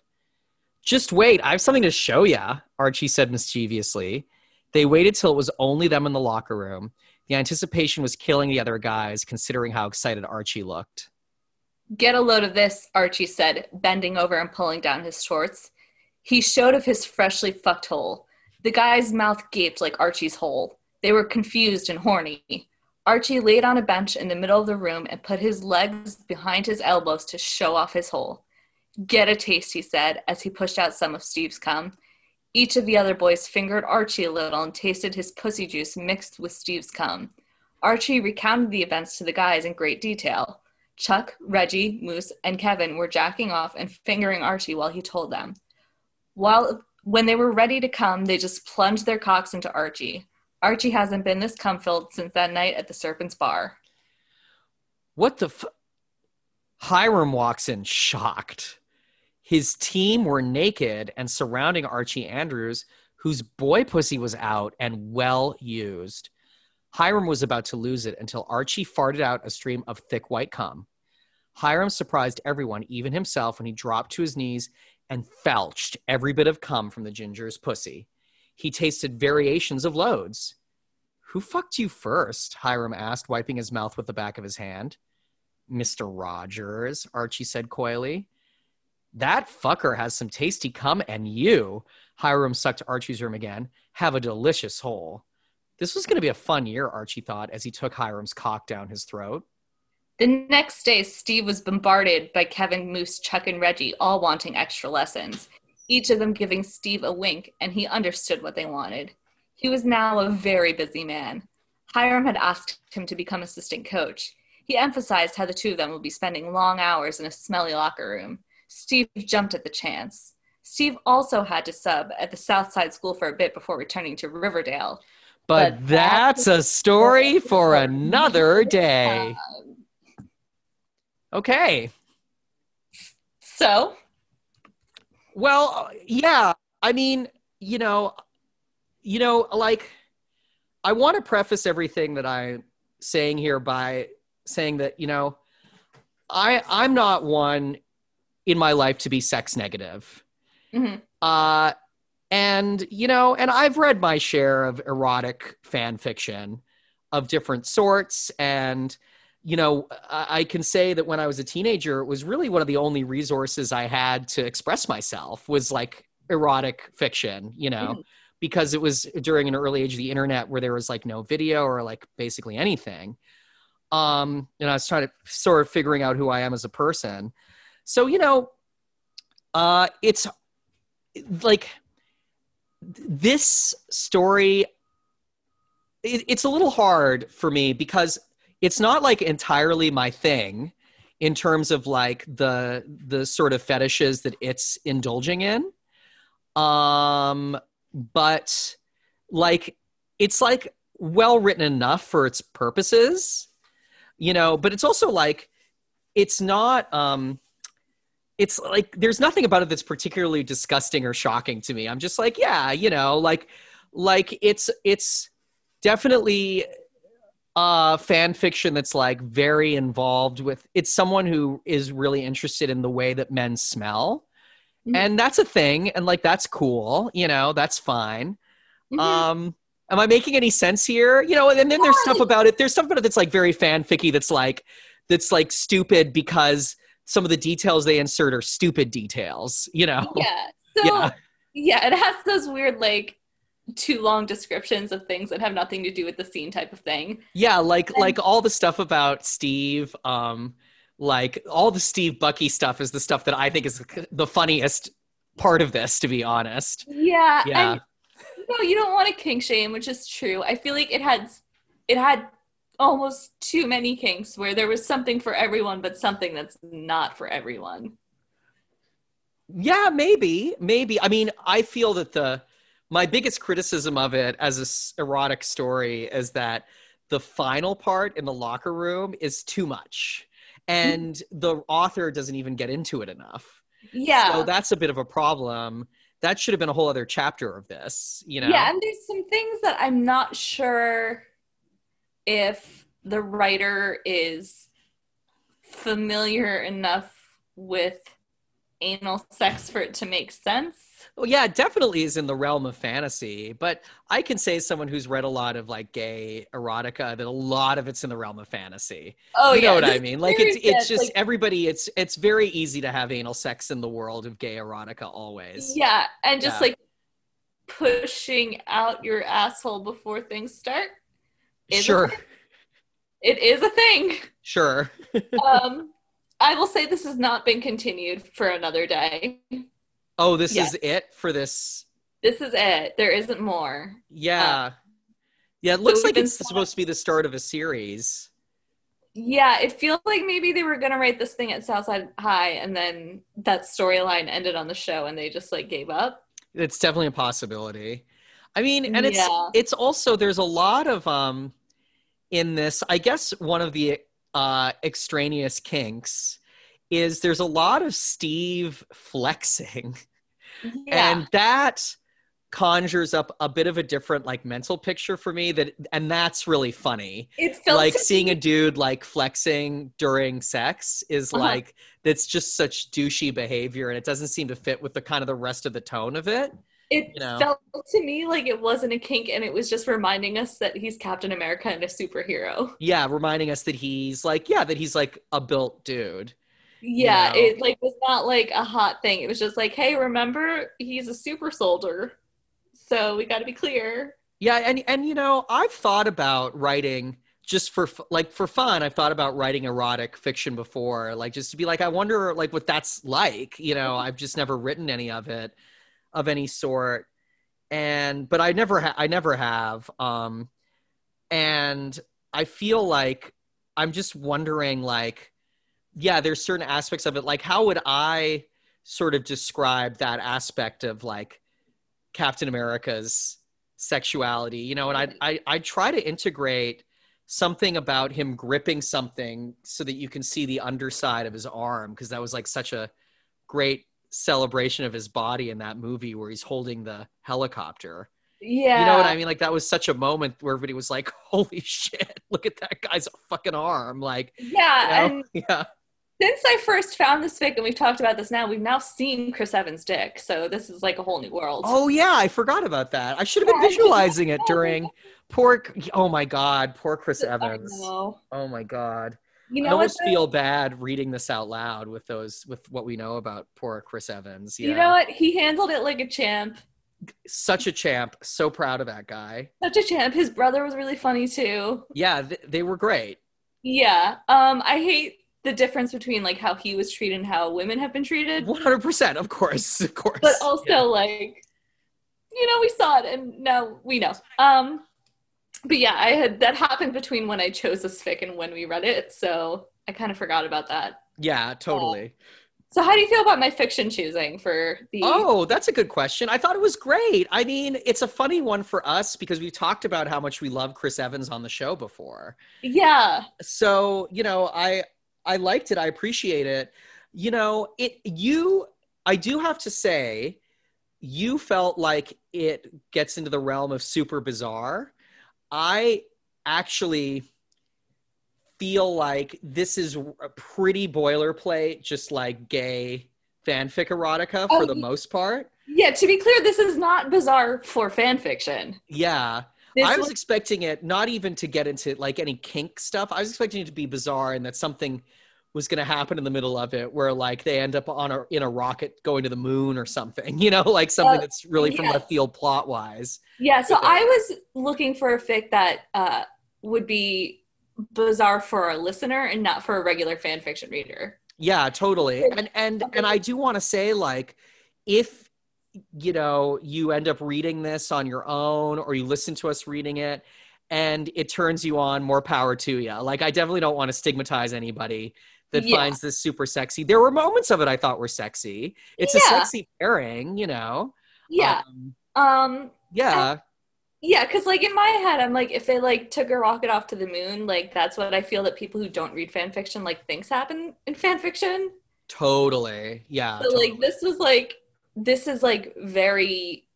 Speaker 2: Just wait, I have something to show ya, Archie said mischievously. They waited till it was only them in the locker room. The anticipation was killing the other guys, considering how excited Archie looked.
Speaker 1: Get a load of this, Archie said, bending over and pulling down his shorts. He showed of his freshly fucked hole. The guy's mouth gaped like Archie's hole. They were confused and horny. Archie laid on a bench in the middle of the room and put his legs behind his elbows to show off his hole. Get a taste, he said, as he pushed out some of Steve's cum. Each of the other boys fingered Archie a little and tasted his pussy juice mixed with Steve's cum. Archie recounted the events to the guys in great detail. Chuck, Reggie, Moose, and Kevin were jacking off and fingering Archie while he told them. While when they were ready to come, they just plunged their cocks into Archie. Archie hasn't been this cum filled since that night at the Serpent's Bar.
Speaker 2: What the f- Hiram walks in shocked. His team were naked and surrounding Archie Andrews, whose boy pussy was out and well used. Hiram was about to lose it until Archie farted out a stream of thick white cum. Hiram surprised everyone, even himself, when he dropped to his knees and felched every bit of cum from the ginger's pussy. He tasted variations of loads. Who fucked you first? Hiram asked, wiping his mouth with the back of his hand. Mr. Rogers, Archie said coyly. That fucker has some tasty cum, and you, Hiram sucked Archie's room again, have a delicious hole. This was going to be a fun year, Archie thought, as he took Hiram's cock down his throat.
Speaker 1: The next day, Steve was bombarded by Kevin, Moose, Chuck, and Reggie, all wanting extra lessons, each of them giving Steve a wink, and he understood what they wanted. He was now a very busy man. Hiram had asked him to become assistant coach. He emphasized how the two of them would be spending long hours in a smelly locker room. Steve jumped at the chance. Steve also had to sub at the Southside School for a bit before returning to Riverdale.
Speaker 2: But,
Speaker 1: But
Speaker 2: that's a story for another day. Okay.
Speaker 1: So,
Speaker 2: Well, yeah. I mean, you know, you know, like I want to preface everything that I'm saying here by saying that, you know, I I'm not one in my life to be sex negative.
Speaker 1: mhm.
Speaker 2: Uh and you know, and I've read my share of erotic fan fiction of different sorts and you know, I, I can say that when I was a teenager, it was really one of the only resources I had to express myself was like erotic fiction, you know,
Speaker 1: Mhm.
Speaker 2: because it was during an early age of the internet where there was like no video or like basically anything. Um, and I was trying to sort of figuring out who I am as a person. So, you know, uh, it's like this story it, it's a little hard for me because it's not like entirely my thing in terms of like the the sort of fetishes that it's indulging in. Um but like it's like well written enough for its purposes you know but it's also like it's not um it's like there's nothing about it that's particularly disgusting or shocking to me i'm just like yeah you know like like it's it's definitely uh fan fiction that's like very involved with it's someone who is really interested in the way that men smell
Speaker 1: Mhm.
Speaker 2: and that's a thing and like that's cool you know that's fine
Speaker 1: Mhm.
Speaker 2: um am i making any sense here you know and then there's stuff about it there's stuff about it that's like very fanficky that's like that's like stupid because some of the details they insert are stupid details you know
Speaker 1: yeah. So,
Speaker 2: Yeah.
Speaker 1: yeah. it has those weird, like, too long descriptions of things that have nothing to do with the scene type of thing.
Speaker 2: Yeah, like
Speaker 1: And-
Speaker 2: like all the stuff about Steve, um, like all the Steve Bucky stuff is the stuff that I think is the funniest part of this, to be honest.
Speaker 1: Yeah.
Speaker 2: Yeah.
Speaker 1: And, know, you don't want to kink shame, which is true. I feel like it had it had almost too many kinks where there was something for everyone, but something that's not for everyone.
Speaker 2: Yeah, maybe, maybe. I mean, I feel that the my biggest criticism of it as a erotic story is that the final part in the locker room is too much, and mm-hmm. the author doesn't even get into it enough.
Speaker 1: Yeah.
Speaker 2: So that's a bit of a problem. That should have been a whole other chapter of this, you know.
Speaker 1: Yeah, and there's some things that I'm not sure if the writer is familiar enough with anal sex for it to make sense.
Speaker 2: Well, yeah, definitely is in the realm of fantasy, but I can say as someone who's read a lot of like gay erotica that a lot of it's in the realm of fantasy.
Speaker 1: Oh
Speaker 2: you know what I mean? Like it's it's just
Speaker 1: like,
Speaker 2: everybody. It's it's very easy to have anal sex in the world of gay erotica always.
Speaker 1: yeah, and just
Speaker 2: Yeah.
Speaker 1: like pushing out your asshole before things start. Is
Speaker 2: sure.
Speaker 1: It is a thing.
Speaker 2: sure.
Speaker 1: Um, I will say this has not been continued for another day.
Speaker 2: Oh, this is it for this.
Speaker 1: This is it. There isn't more.
Speaker 2: Yeah, yeah. It looks
Speaker 1: we've
Speaker 2: like it's supposed to be the start of a series.
Speaker 1: Yeah, it feels like maybe they were gonna write this thing at Southside High, and then that storyline ended on the show, and they just like gave up.
Speaker 2: It's definitely a possibility. I mean, and it's
Speaker 1: Yeah.
Speaker 2: it's also there's a lot of um in this. I guess one of the uh extraneous kinks is there's a lot of Steve flexing,
Speaker 1: Yeah,
Speaker 2: and that conjures up a bit of a different like mental picture for me that and that's really funny
Speaker 1: it
Speaker 2: like seeing a dude like flexing during sex is
Speaker 1: Uh-huh.
Speaker 2: like that's just such douchey behavior and it doesn't seem to fit with the kind of the rest of the tone of it
Speaker 1: it
Speaker 2: you know.
Speaker 1: felt to me like it wasn't a kink, and it was just reminding us that he's Captain America and a superhero.
Speaker 2: yeah reminding us that he's like yeah that he's like a built dude
Speaker 1: Yeah,
Speaker 2: know.
Speaker 1: it like was not like a hot thing. It was just like, hey, remember he's a super soldier, so we got to be clear.
Speaker 2: yeah and and you know i've thought about writing just for like for fun i've thought about writing erotic fiction before like just to be like i wonder like what that's like you know mm-hmm. i've just never written any of it of any sort. And but i never ha- i never have um and i feel like i'm just wondering like yeah there's certain aspects of it. Like how would i sort of describe that aspect of like captain america's sexuality? You know and i i, I try to integrate something about him gripping something so that you can see the underside of his arm because that was like such a great celebration of his body in that movie where he's holding the helicopter
Speaker 1: Yeah,
Speaker 2: you know what I mean? Like that was such a moment where everybody was like, "Holy shit! Look at that guy's fucking arm!" Like,
Speaker 1: Yeah,
Speaker 2: you know?
Speaker 1: and
Speaker 2: yeah,
Speaker 1: since I first found this fic, and we've talked about this now, we've now seen Chris Evans' dick, so this is like a whole new world.
Speaker 2: Oh yeah, I forgot about that. I should have been
Speaker 1: Yeah,
Speaker 2: visualizing it during poor. Oh my god, poor Chris Evans. Oh my god.
Speaker 1: You
Speaker 2: I
Speaker 1: know what?
Speaker 2: almost feel bad reading this out loud with those with what we know about poor Chris Evans. Yeah.
Speaker 1: You know what? He handled it like a champ.
Speaker 2: Such a champ. So proud of that guy.
Speaker 1: Such a champ. His brother was really funny too.
Speaker 2: Yeah, th- they were great.
Speaker 1: Yeah. Um, I hate the difference between like how he was treated and how women have been treated.
Speaker 2: One hundred percent. Of course. Of course.
Speaker 1: But also
Speaker 2: Yeah.
Speaker 1: like you know, we saw it and now we know. Um but yeah, I had that happened between when I chose this fic and when we read it, so I kind of forgot about that.
Speaker 2: Yeah, totally.
Speaker 1: So how do you feel about my fiction choosing for the
Speaker 2: Oh, that's a good question. I thought it was great. I mean, it's a funny one for us because we've talked about how much we love Chris Evans on the show before.
Speaker 1: Yeah.
Speaker 2: So, you know, I I liked it. I appreciate it. You know, it you I do have to say you felt like it gets into the realm of super bizarre. I actually feel like this is a pretty boilerplate just like gay fanfic erotica for
Speaker 1: Oh,
Speaker 2: the most part.
Speaker 1: Yeah, to be clear, this is not bizarre for fan fiction.
Speaker 2: Yeah.
Speaker 1: This
Speaker 2: I
Speaker 1: was
Speaker 2: was expecting it not even to get into like any kink stuff. I was expecting it to be bizarre and that something was going to happen in the middle of it where like they end up on a in a rocket going to the moon or something, you know, like something
Speaker 1: Uh,
Speaker 2: that's really from
Speaker 1: yes.
Speaker 2: left field plot wise.
Speaker 1: Yeah, so. I was looking for a fic that uh, would be bizarre for a listener and not for a regular fan fiction reader.
Speaker 2: Yeah, totally. And and and I do want to say like if you know you end up reading this on your own or you listen to us reading it and it turns you on more power to you like i definitely don't want to stigmatize anybody that
Speaker 1: Yeah.
Speaker 2: finds this super sexy. There were moments of it i thought were sexy. It's a sexy pairing you know?
Speaker 1: Yeah.
Speaker 2: Um,
Speaker 1: Um
Speaker 2: yeah.
Speaker 1: yeah, cuz like in my head I'm like if they like took a rocket off to the moon, like that's what I feel that people who don't read fan fiction like thinks happen in fan fiction.
Speaker 2: totally. Yeah
Speaker 1: So like this was like this is like very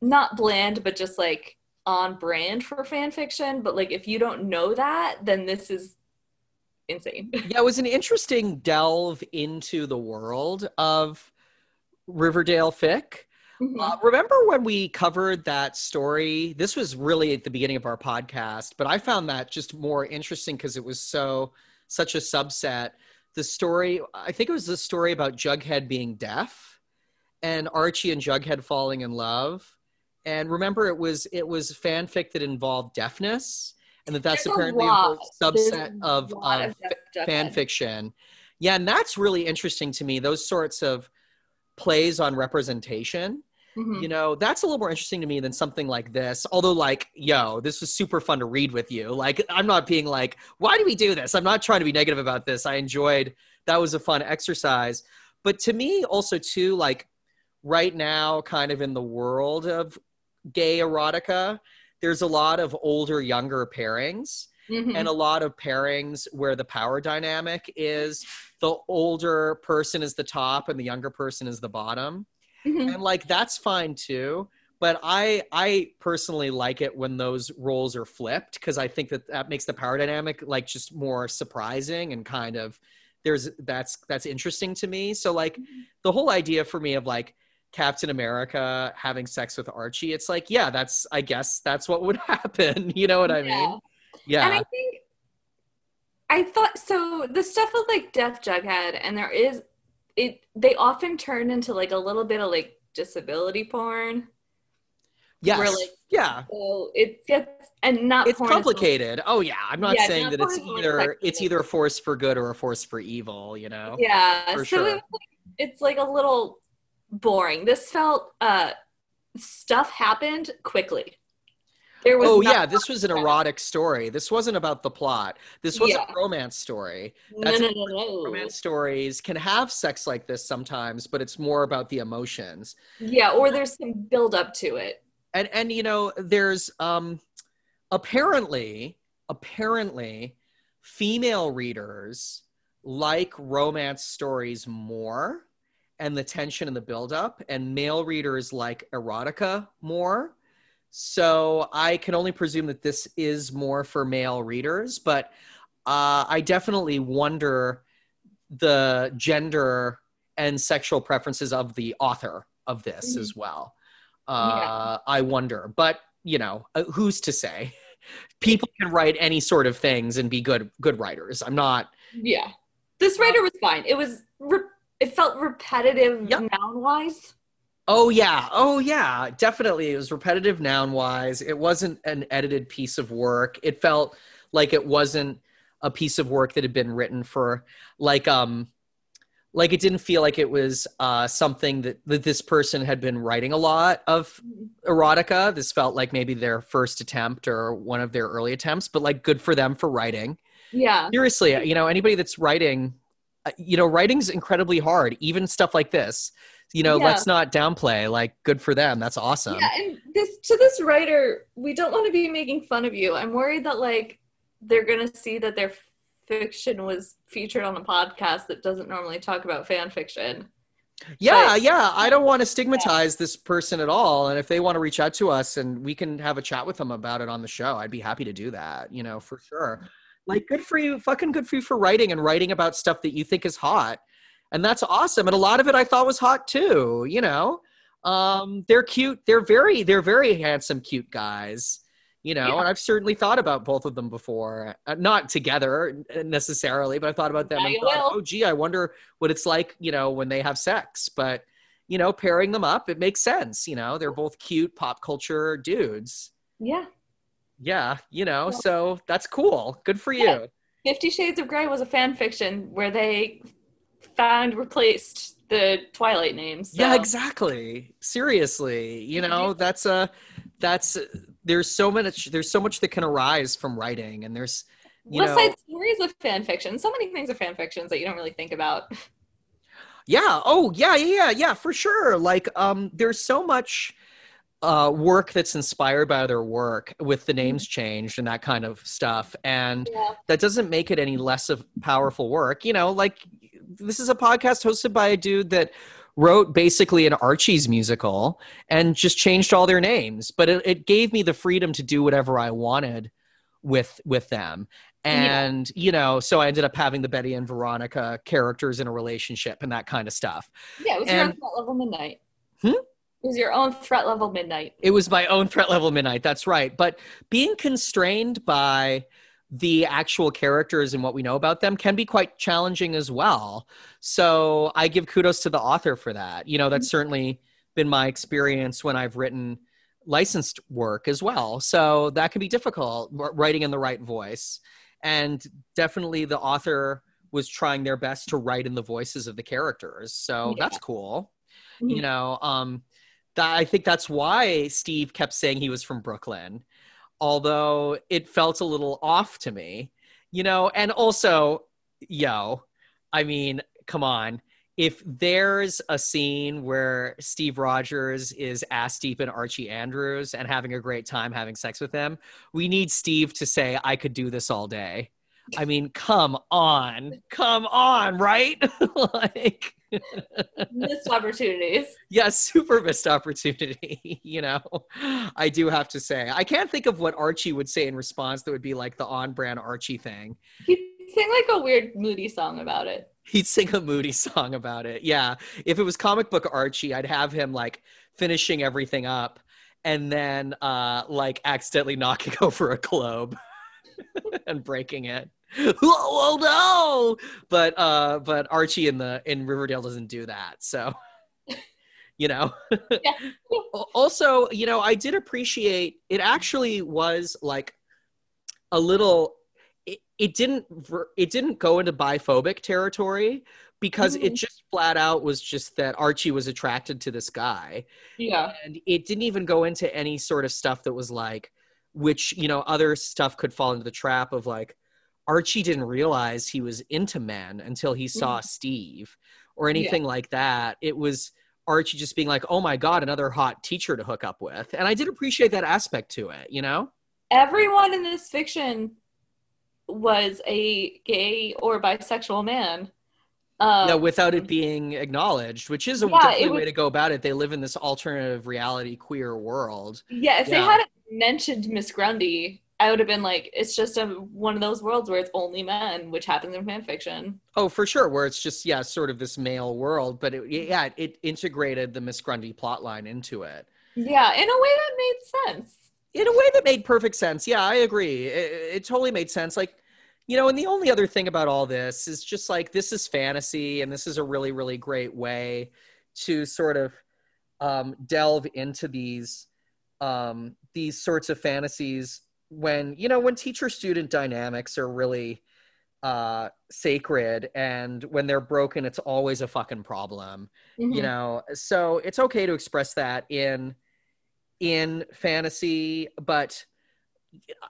Speaker 1: not bland but just like on brand for fan fiction, but like if you don't know that, then this is insane.
Speaker 2: yeah it was an interesting delve into the world of riverdale fic Uh, remember when we covered that story? This was really at the beginning of our podcast, but I found that just more interesting because it was so such a subset. The story, I think it was the story about Jughead being deaf and Archie and Jughead falling in love. And remember, it was it was fanfic that involved deafness, and that that's
Speaker 1: There's
Speaker 2: apparently a
Speaker 1: There's
Speaker 2: subset
Speaker 1: a
Speaker 2: of, of fan fiction. Yeah, and that's really interesting to me. Those sorts of plays on representation.
Speaker 1: Mhm.
Speaker 2: you know that's a little more interesting to me than something like this. Although like yo this was super fun to read with you. Like i'm not being like why do we do this? I'm not trying to be negative about this. I enjoyed that was a fun exercise. But to me also too like right now kind of in the world of gay erotica there's a lot of older younger pairings
Speaker 1: Mhm.
Speaker 2: and a lot of pairings where the power dynamic is the older person is the top and the younger person is the bottom
Speaker 1: Mhm.
Speaker 2: and like that's fine too but i i personally like it when those roles are flipped because i think that that makes the power dynamic like just more surprising and kind of there's that's that's interesting to me so like the whole idea for me of like captain america having sex with archie it's like yeah that's i guess that's what would happen you know what i
Speaker 1: Yeah.
Speaker 2: mean yeah
Speaker 1: And I think I thought so the stuff with like Death Jughead and there is it they often turn into like a little bit of like disability porn.
Speaker 2: yes
Speaker 1: where, like,
Speaker 2: yeah
Speaker 1: So it gets and not
Speaker 2: it's
Speaker 1: is-
Speaker 2: complicated oh yeah i'm not
Speaker 1: Yeah,
Speaker 2: saying
Speaker 1: not
Speaker 2: that it's either it's either a force for good or a force for evil you know
Speaker 1: Yeah.
Speaker 2: For
Speaker 1: so
Speaker 2: sure.
Speaker 1: it it's like a little boring. This felt uh stuff happened quickly. There was
Speaker 2: oh yeah this was an erotic story this wasn't about the plot this was
Speaker 1: Yeah.
Speaker 2: a romance story
Speaker 1: no no no no.
Speaker 2: romance stories can have sex like this sometimes but it's more about the emotions
Speaker 1: Yeah, or there's some build up to it.
Speaker 2: and and you know there's um apparently apparently female readers like romance stories more and the tension and the buildup and male readers like erotica more so i can only presume that this is more for male readers but uh, i definitely wonder the gender and sexual preferences of the author of this
Speaker 1: Mhm.
Speaker 2: as well uh, I wonder, but you know, uh, who's to say? People can write any sort of things and be good good writers. I'm not.
Speaker 1: Yeah. This writer was fine. It was re- it felt repetitive
Speaker 2: Yep.
Speaker 1: noun wise.
Speaker 2: Oh yeah, oh yeah, definitely. It was repetitive noun wise. It wasn't an edited piece of work. It felt like it wasn't a piece of work that had been written for like um like it didn't feel like it was uh something that, that this person had been writing a lot of erotica. This felt like maybe their first attempt or one of their early attempts, but like good for them for writing.
Speaker 1: Yeah.
Speaker 2: Seriously, you know, anybody that's writing, Uh, you know, writing's incredibly hard, even stuff like this. You know,
Speaker 1: Yeah.
Speaker 2: let's not downplay. Like, good for them. That's awesome.
Speaker 1: Yeah, and this to this writer, we don't want to be making fun of you. I'm worried that like they're gonna see that their fiction was featured on a podcast that doesn't normally talk about fan fiction.
Speaker 2: Yeah,
Speaker 1: But-
Speaker 2: yeah. I don't want to stigmatize this person at all. And if they want to reach out to us and we can have a chat with them about it on the show, I'd be happy to do that, you know, for sure. Like, good for you. Fucking good for you for writing and writing about stuff that you think is hot. And that's awesome. And a lot of it I thought was hot too, you know. Um, they're cute. They're very, they're very handsome, cute guys. You know,
Speaker 1: Yeah.
Speaker 2: and I've certainly thought about both of them before. Uh, not together necessarily, but I thought about them and thought, oh, gee, I wonder what it's like, you know, when they have sex. But you know, pairing them up, it makes sense. You know, they're both cute pop culture dudes.
Speaker 1: Yeah.
Speaker 2: Yeah, you know,
Speaker 1: Yeah.
Speaker 2: so that's cool. Good for
Speaker 1: Yeah.
Speaker 2: you.
Speaker 1: Fifty Shades of Grey was a fan fiction where they found replaced the Twilight names.
Speaker 2: Yeah, exactly. Seriously, you know, that's a that's there's so much there's so much that can arise from writing and there's you
Speaker 1: West
Speaker 2: know
Speaker 1: Side Story is fan fiction. So many things are fan fictions that you don't really think about.
Speaker 2: Yeah. Oh, yeah, yeah, yeah, yeah, for sure. Like, um, there's so much uh, work that's inspired by other work with the names changed and that kind of stuff, and
Speaker 1: Yeah.
Speaker 2: that doesn't make it any less of powerful work. You know, like this is a podcast hosted by a dude that wrote basically an Archie's musical and just changed all their names, but it, it gave me the freedom to do whatever I wanted with with them
Speaker 1: Yeah.
Speaker 2: and you know so i ended up having the betty and veronica characters in a relationship and that kind of stuff
Speaker 1: Yeah, it was
Speaker 2: And-
Speaker 1: threat level midnight.
Speaker 2: Hmm?
Speaker 1: It was your own threat level midnight.
Speaker 2: it was my own threat level midnight that's right. But being constrained by the actual characters and what we know about them can be quite challenging as well. So i give kudos to the author for that. You know that's certainly been my experience when i've written licensed work as well. So that can be difficult writing in the right voice. And definitely the author was trying their best to write in the voices of the characters. So
Speaker 1: Yeah.
Speaker 2: that's cool.
Speaker 1: Mhm.
Speaker 2: you know um that i think that's why steve kept saying he was from brooklyn although it felt a little off to me you know? And also yo i mean come on. If there's a scene where steve rogers is ass deep in archie andrews and having a great time having sex with him we need steve to say i could do this all day i mean come on come on right like
Speaker 1: Missed opportunities.
Speaker 2: yeah, super missed opportunity. you know, I do have to say, I can't think of what Archie would say in response that would be like the on brand Archie thing.
Speaker 1: He'd sing like a weird moody song about it.
Speaker 2: He'd sing a moody song about it. Yeah. If it was comic book Archie, I'd have him like finishing everything up and then uh like accidentally knocking over a globe and breaking it. oh no but uh but archie in the in riverdale doesn't do that so you know Al- also you know i did appreciate it actually was like a little it, it didn't it didn't go into biphobic territory because it
Speaker 1: Mhm.
Speaker 2: just flat out was just that archie was attracted to this guy
Speaker 1: Yeah.
Speaker 2: and it didn't even go into any sort of stuff that was like which you know other stuff could fall into the trap of like archie didn't realize he was into men until he saw steve or anything like that it was archie just being like oh my god another hot teacher to hook up with and i did appreciate that aspect to it you know
Speaker 1: Everyone in this fiction was a gay or bisexual man. Um,
Speaker 2: yeah, without it being acknowledged, which is a
Speaker 1: Yeah,
Speaker 2: definitely
Speaker 1: it
Speaker 2: way to go about it. They live in this alternative reality queer world.
Speaker 1: Yeah, if they
Speaker 2: Yeah.
Speaker 1: Mentioned Miss Grundy, I would have been like, it's just a one of those worlds where it's only men, which happens in fan fiction.
Speaker 2: Oh, for sure. Where it's just yeah, sort of this male world, but it, yeah, it integrated the Miss Grundy plotline into it
Speaker 1: Yeah, in a way that made sense.
Speaker 2: in a way that made perfect sense. Yeah, I agree. It, it totally made sense. Like, you know, and the only other thing about all this is just like this is fantasy, and this is a really, really great way to sort of um, delve into these um, these sorts of fantasies when you know when teacher student dynamics are really uh sacred and when they're broken it's always a fucking problem
Speaker 1: Mhm.
Speaker 2: you know? So it's okay to express that in in fantasy but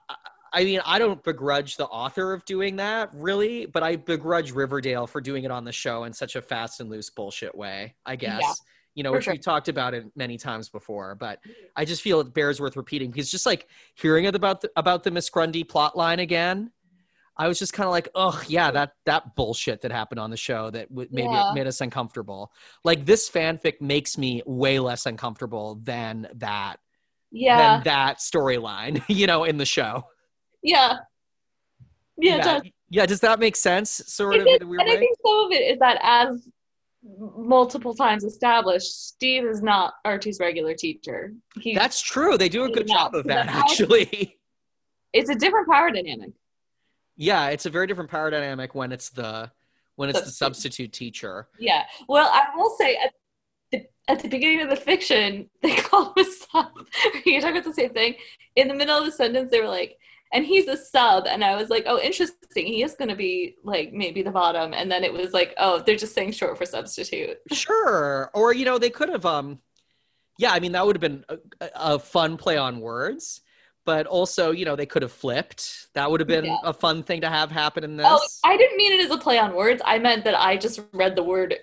Speaker 2: I- i mean i don't begrudge the author of doing that really but i begrudge riverdale for doing it on the show in such a fast and loose bullshit way i guess you know
Speaker 1: for
Speaker 2: which
Speaker 1: sure.
Speaker 2: we've talked about it many times before but i just feel it bears worth repeating because just like hearing it about the, about the miss grundy plot line again I was just kind of like, oh yeah, that that bullshit that happened on the show that w- maybe
Speaker 1: Yeah.
Speaker 2: made us uncomfortable. Like this fanfic makes me way less uncomfortable than that
Speaker 1: Yeah,
Speaker 2: than that storyline, you know, in the show.
Speaker 1: yeah, yeah. it
Speaker 2: yeah,
Speaker 1: does.
Speaker 2: yeah. Does that make sense? Sort
Speaker 1: It
Speaker 2: of in
Speaker 1: did,
Speaker 2: a weird
Speaker 1: and I think some of it is that as multiple times established, Steve is not Archie's regular teacher. He,
Speaker 2: That's true. They do a good job of that, actually.
Speaker 1: it's a different power dynamic.
Speaker 2: yeah, it's a very different power dynamic when it's the when it's the
Speaker 1: Substitute.
Speaker 2: substitute teacher.
Speaker 1: Yeah. Well, I will say at the, at the beginning of the fiction, they call him a sub. you talk about the same thing. In the middle of the sentence, they were like, and he's a sub and i was like oh interesting he is going to be like maybe the bottom and then it was like oh they're just saying short for substitute
Speaker 2: Sure. Or, you know, they could have, um, yeah, I mean, that would have been a, a fun play on words, but also, you know, they could have flipped. That would have been
Speaker 1: Yeah.
Speaker 2: a fun thing to have happen in this.
Speaker 1: oh i didn't mean it as a play on words i meant that i just read the word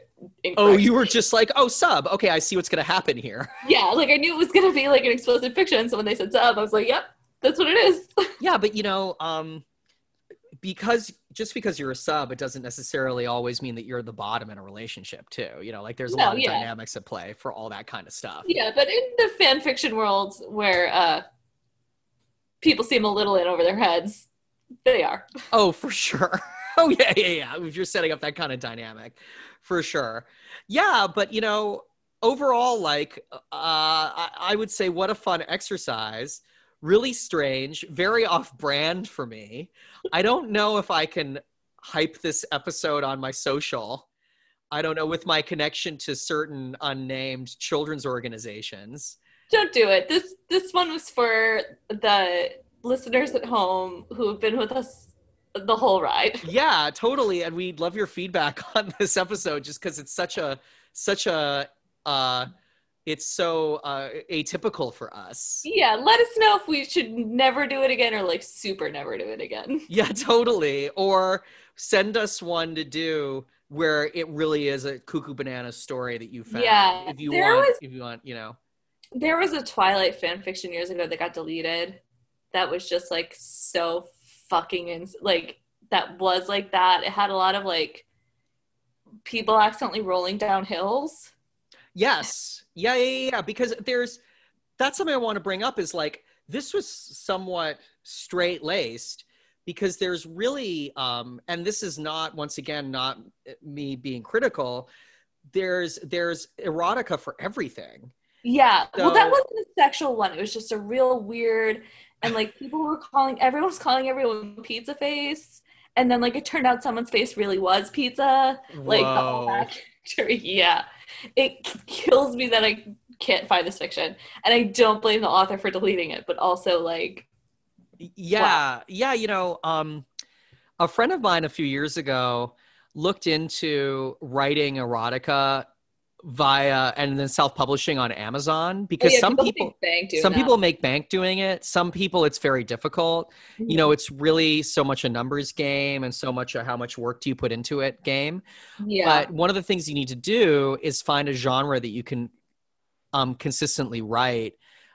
Speaker 2: Oh, you were just like, oh, sub. Okay, I see what's going to happen here.
Speaker 1: yeah like i knew it was going to be like an explosive fiction so when they said sub i was like yep that's what it is
Speaker 2: yeah, but you know, um, because just because you're a sub, it doesn't necessarily always mean that you're the bottom in a relationship, too. You know, like there's a
Speaker 1: No,
Speaker 2: lot of
Speaker 1: yeah.
Speaker 2: dynamics at play for all that kind of stuff.
Speaker 1: yeah but in the fan fiction world where uh people seem a little in over their heads they are
Speaker 2: Oh, for sure. Oh, yeah, yeah, yeah. If you're setting up that kind of dynamic, for sure. Yeah, but you know, overall, like, uh, I, I would say, what a fun exercise. Really strange, very off brand for me. I don't know if I can hype this episode on my social. I don't know with my connection to certain unnamed children's organizations.
Speaker 1: Don't do it. This this one was for the listeners at home who have been with us the whole ride.
Speaker 2: yeah totally and we'd love your feedback on this episode just because it's such a such a uh it's so uh atypical for us
Speaker 1: Yeah, let us know if we should never do it again or like super never do it again.
Speaker 2: yeah totally or send us one to do where it really is a cuckoo banana story that you found
Speaker 1: Yeah,
Speaker 2: if you
Speaker 1: there
Speaker 2: want
Speaker 1: was-
Speaker 2: if you want you know
Speaker 1: There was a Twilight fan fiction years ago that got deleted. That was just like so fucking ins- like that was like that. It had a lot of like people accidentally rolling down hills.
Speaker 2: Yes. Yeah, yeah, yeah. Because there's that's something I want to bring up is like this was somewhat straight laced because there's really um and this is not once again not me being critical there's there's erotica for everything
Speaker 1: Yeah. well, that wasn't a sexual one. It was just a real weird, and like people were calling, everyone was calling everyone pizza face. And then like it turned out someone's face really was pizza. Like. Yeah. It kills me that I can't find this fiction. And I don't blame the author for deleting it, but also like,
Speaker 2: yeah yeah you know um a friend of mine a few years ago looked into writing erotica via and then self-publishing on amazon because
Speaker 1: oh, yeah,
Speaker 2: some
Speaker 1: make
Speaker 2: people
Speaker 1: bank doing
Speaker 2: some
Speaker 1: that.
Speaker 2: people make bank doing it some people it's very difficult you know it's really so much a numbers game and so much a how much work do you put into it game
Speaker 1: yeah.
Speaker 2: but one of the things you need to do is find a genre that you can um, consistently write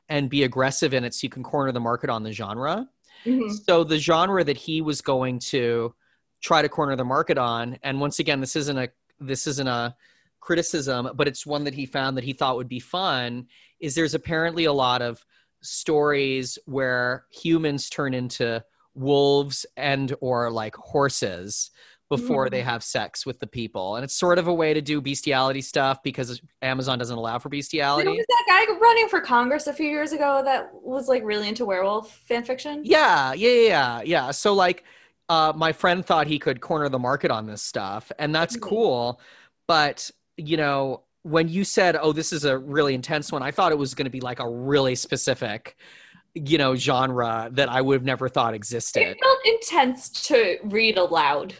Speaker 2: and be aggressive in it so you can corner the market on the genre
Speaker 1: Mhm.
Speaker 2: so the genre that he was going to try to corner the market on and once again this isn't a this isn't a criticism but it's one that he found that he thought would be fun is there's apparently a lot of stories where humans turn into wolves and or like horses before
Speaker 1: Mhm.
Speaker 2: they have sex with the people and it's sort of a way to do bestiality stuff because amazon doesn't allow for
Speaker 1: There
Speaker 2: bestiality
Speaker 1: was that guy running for Congress a few years ago that was like really into werewolf fan fiction.
Speaker 2: Yeah, yeah, yeah, yeah. So like, uh, my friend thought he could corner the market on this stuff, and that's
Speaker 1: Mhm.
Speaker 2: cool. But you know, when you said, "Oh, this is a really intense one," I thought it was going to be like a really specific, you know, genre that I would have never thought existed.
Speaker 1: It felt intense to read aloud.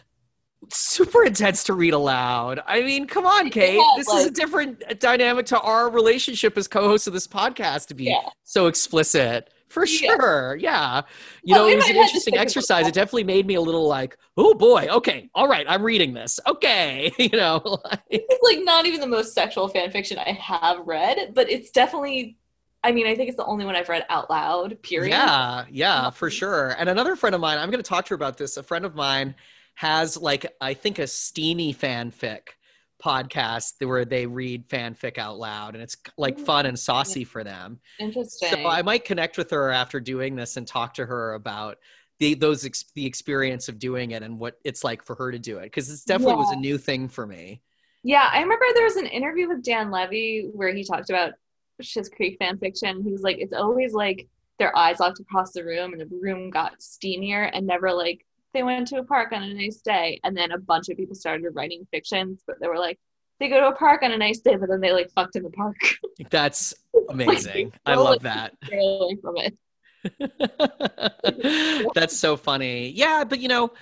Speaker 2: Super intense to read aloud. I mean, come on, Kate.
Speaker 1: Yeah,
Speaker 2: this is a different dynamic to our relationship as co-hosts of this podcast to be
Speaker 1: Yeah.
Speaker 2: so explicit. For
Speaker 1: Yeah.
Speaker 2: sure. Yeah. You
Speaker 1: Well,
Speaker 2: know, it was an interesting exercise. It definitely made me a little like, oh boy, okay, all right, I'm reading this. Okay. You know, like,
Speaker 1: It's like not even the most sexual fan fiction I have read, but it's definitely. I mean, I think it's the only one I've read out loud. Period.
Speaker 2: yeah, yeah, for
Speaker 1: Mhm.
Speaker 2: sure. And another friend of mine, I'm going to talk to her about this. A friend of mine has like, I think a steamy fanfic podcast where they read fanfic out loud and it's like fun mm-hmm. and saucy for them.
Speaker 1: Interesting.
Speaker 2: So I might connect with her after doing this and talk to her about the those ex- the experience of doing it and what it's like for her to do it because it definitely was a new thing for me.
Speaker 1: Yeah, I remember there was an interview with Dan Levy where he talked about Schitt's Creek fan fiction. He was like, it's always like their eyes locked across the room and the room got steamier and never like they went to a park on a nice day. And then a bunch of people started writing fictions, but they were like, they go to a park on a nice day, but then they like fucked in the park.
Speaker 2: That's
Speaker 1: Like,
Speaker 2: amazing. I love that.
Speaker 1: from it.
Speaker 2: That's so funny. Yeah, but you know,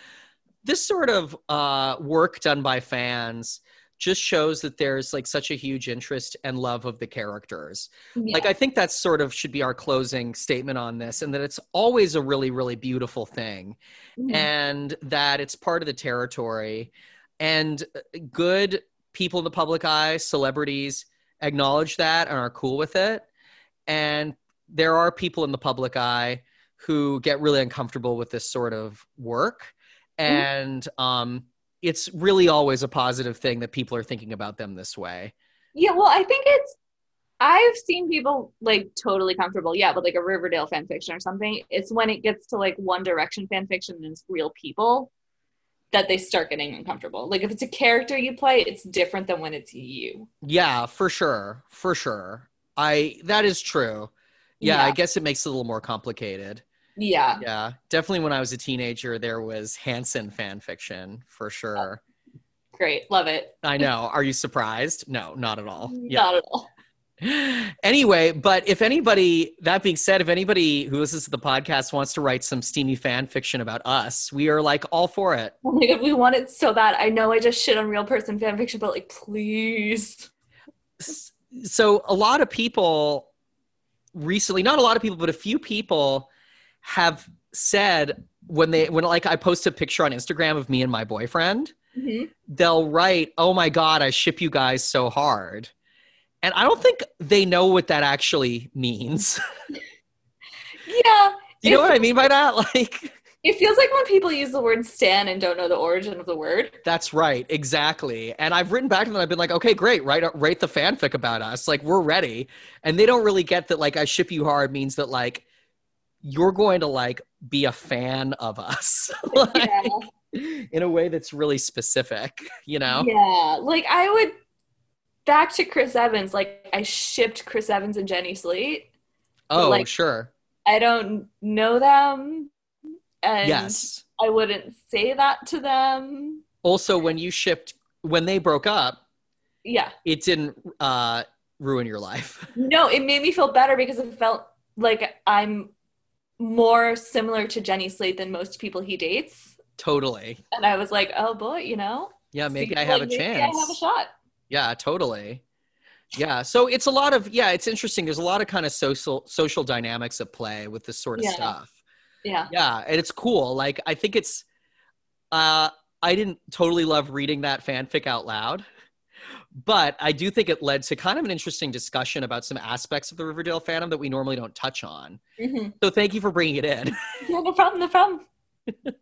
Speaker 2: this sort of uh, work done by fans just shows that there's like such a huge interest and love of the characters. Like I think that's sort of should be our closing statement on this, and that it's always a really, really beautiful thing,
Speaker 1: Mhm.
Speaker 2: and that it's part of the territory, and uh, good people in the public eye, celebrities acknowledge that and are cool with it, and there are people in the public eye who get really uncomfortable with this sort of work and um it's really always a positive thing that people are thinking about them this way
Speaker 1: Yeah, well, I think it's. I've seen people like totally comfortable, yeah, with like a Riverdale fan fiction or something. It's when it gets to like One Direction fan fiction and it's real people that they start getting uncomfortable. Like if it's a character you play, it's different than when it's you.
Speaker 2: yeah for sure for sure i that is true yeah, i guess it makes it a little more complicated
Speaker 1: Yeah.
Speaker 2: yeah definitely when i was a teenager there was hanson fan fiction for sure
Speaker 1: Great. Love it.
Speaker 2: i know are you surprised no not at all yeah
Speaker 1: Not at all.
Speaker 2: anyway, but if anybody, that being said, if anybody who listens to the podcast wants to write some steamy fan fiction about us, we are like all for it.
Speaker 1: Oh my god, we want it so bad. I know I just shit on real person fan fiction, but like please.
Speaker 2: So, a lot of people recently, not a lot of people, but a few people have said when they, when like I post a picture on Instagram of me and my boyfriend,
Speaker 1: Mhm.
Speaker 2: they'll write, Oh my God, I ship you guys so hard. And I don't think they know what that actually means.
Speaker 1: Yeah.
Speaker 2: You know what I mean by that? Like,
Speaker 1: It feels like when people use the word stan and don't know the origin of the word.
Speaker 2: That's right, exactly. And I've written back to them. I've been like, okay, great, write write the fanfic about us. Like we're ready. And they don't really get that. Like I ship you hard means that like you're going to like be a fan of us, like,
Speaker 1: Yeah.
Speaker 2: in a way that's really specific. You know?
Speaker 1: Yeah. Like I would back to Chris Evans, like I shipped Chris Evans and Jenny Slate.
Speaker 2: Oh,
Speaker 1: like-
Speaker 2: sure.
Speaker 1: I don't know them. And
Speaker 2: yes.
Speaker 1: I wouldn't say that to them.
Speaker 2: Also, when you shipped when they broke up,
Speaker 1: Yeah.
Speaker 2: it didn't uh, ruin your life.
Speaker 1: No, it made me feel better because it felt like I'm more similar to Jenny Slate than most people he dates.
Speaker 2: totally.
Speaker 1: And I was like, oh boy, you know?
Speaker 2: Yeah, maybe
Speaker 1: See,
Speaker 2: I have
Speaker 1: like,
Speaker 2: a
Speaker 1: maybe
Speaker 2: chance.
Speaker 1: I have a shot.
Speaker 2: Yeah, totally. Yeah, so it's a lot of yeah, it's interesting. There's a lot of kind of social social dynamics at play with this sort of
Speaker 1: Yeah.
Speaker 2: stuff.
Speaker 1: Yeah.
Speaker 2: Yeah, and it's cool. Like I think it's uh I didn't totally love reading that fanfic out loud. But I do think it led to kind of an interesting discussion about some aspects of the Riverdale fandom that we normally don't touch on.
Speaker 1: hmm
Speaker 2: So thank you for bringing it in.
Speaker 1: Yeah, no problem, no problem.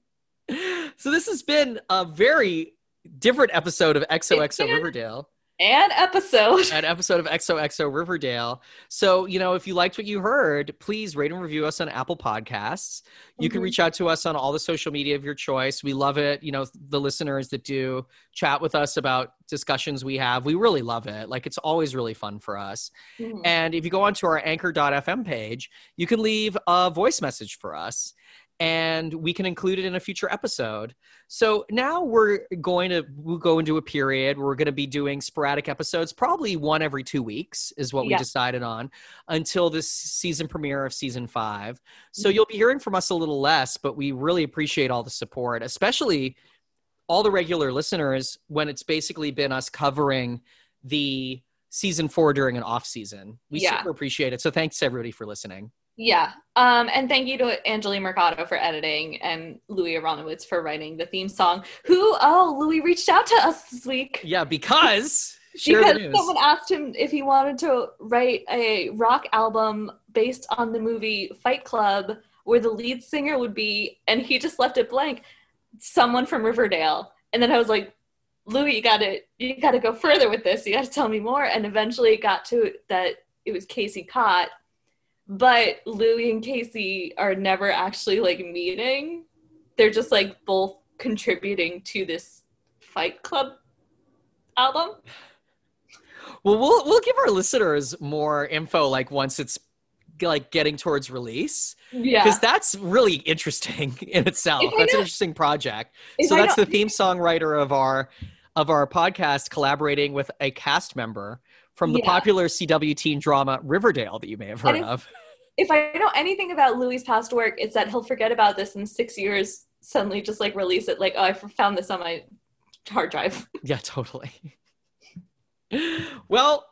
Speaker 2: so this has been a very different episode of XOXO Riverdale.
Speaker 1: And episode.
Speaker 2: an episode of XOXO Riverdale. So, you know, if you liked what you heard, please rate and review us on Apple Podcasts. You can
Speaker 1: Mhm.
Speaker 2: reach out to us on all the social media of your choice. We love it. You know, the listeners that do chat with us about discussions we have, we really love it. Like, it's always really fun for us.
Speaker 1: Mhm.
Speaker 2: And if you go onto our anchor.fm page, you can leave a voice message for us and we can include it in a future episode. So now we're going to we'll go into a period where we're going to be doing sporadic episodes, probably one every two weeks is what we decided on until this season premiere of season five. So
Speaker 1: Mhm.
Speaker 2: you'll be hearing from us a little less, but we really appreciate all the support, especially all the regular listeners when it's basically been us covering the season four during an off season. We
Speaker 1: Yeah.
Speaker 2: super appreciate it. So thanks everybody for listening.
Speaker 1: Yeah. Um, and thank you to Angeli Mercado for editing and Louis Aronowitz for writing the theme song. Who, oh, Louis reached out to us this week.
Speaker 2: Yeah, because
Speaker 1: because someone asked him if he wanted to write a rock album based on the movie Fight Club, where the lead singer would be, and he just left it blank. Someone from Riverdale, and then I was like, Louis, you gotta, you gotta go further with this. You gotta tell me more. And eventually, it got to that it was Casey Cott, but Louis and Casey are never actually like meeting. They're just like both contributing to this Fight Club album.
Speaker 2: Well, we'll we'll give our listeners more info like once it's like getting towards release
Speaker 1: Yeah.
Speaker 2: because that's really interesting in itself.
Speaker 1: If
Speaker 2: That's an interesting project. So that's the theme songwriter of our of our podcast collaborating with a cast member from the
Speaker 1: Yeah.
Speaker 2: popular CW teen drama Riverdale that you may have heard
Speaker 1: if-
Speaker 2: of.
Speaker 1: If I know anything about Louis' past work, it's that he'll forget about this in six years, suddenly just like release it, like, oh, I found this on my hard drive.
Speaker 2: Yeah, totally. well,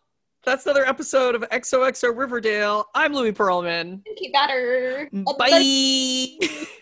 Speaker 2: that's another episode of XOXO Riverdale. I'm Louis Pearlman.
Speaker 1: Thank you, better.
Speaker 2: Mm, bye.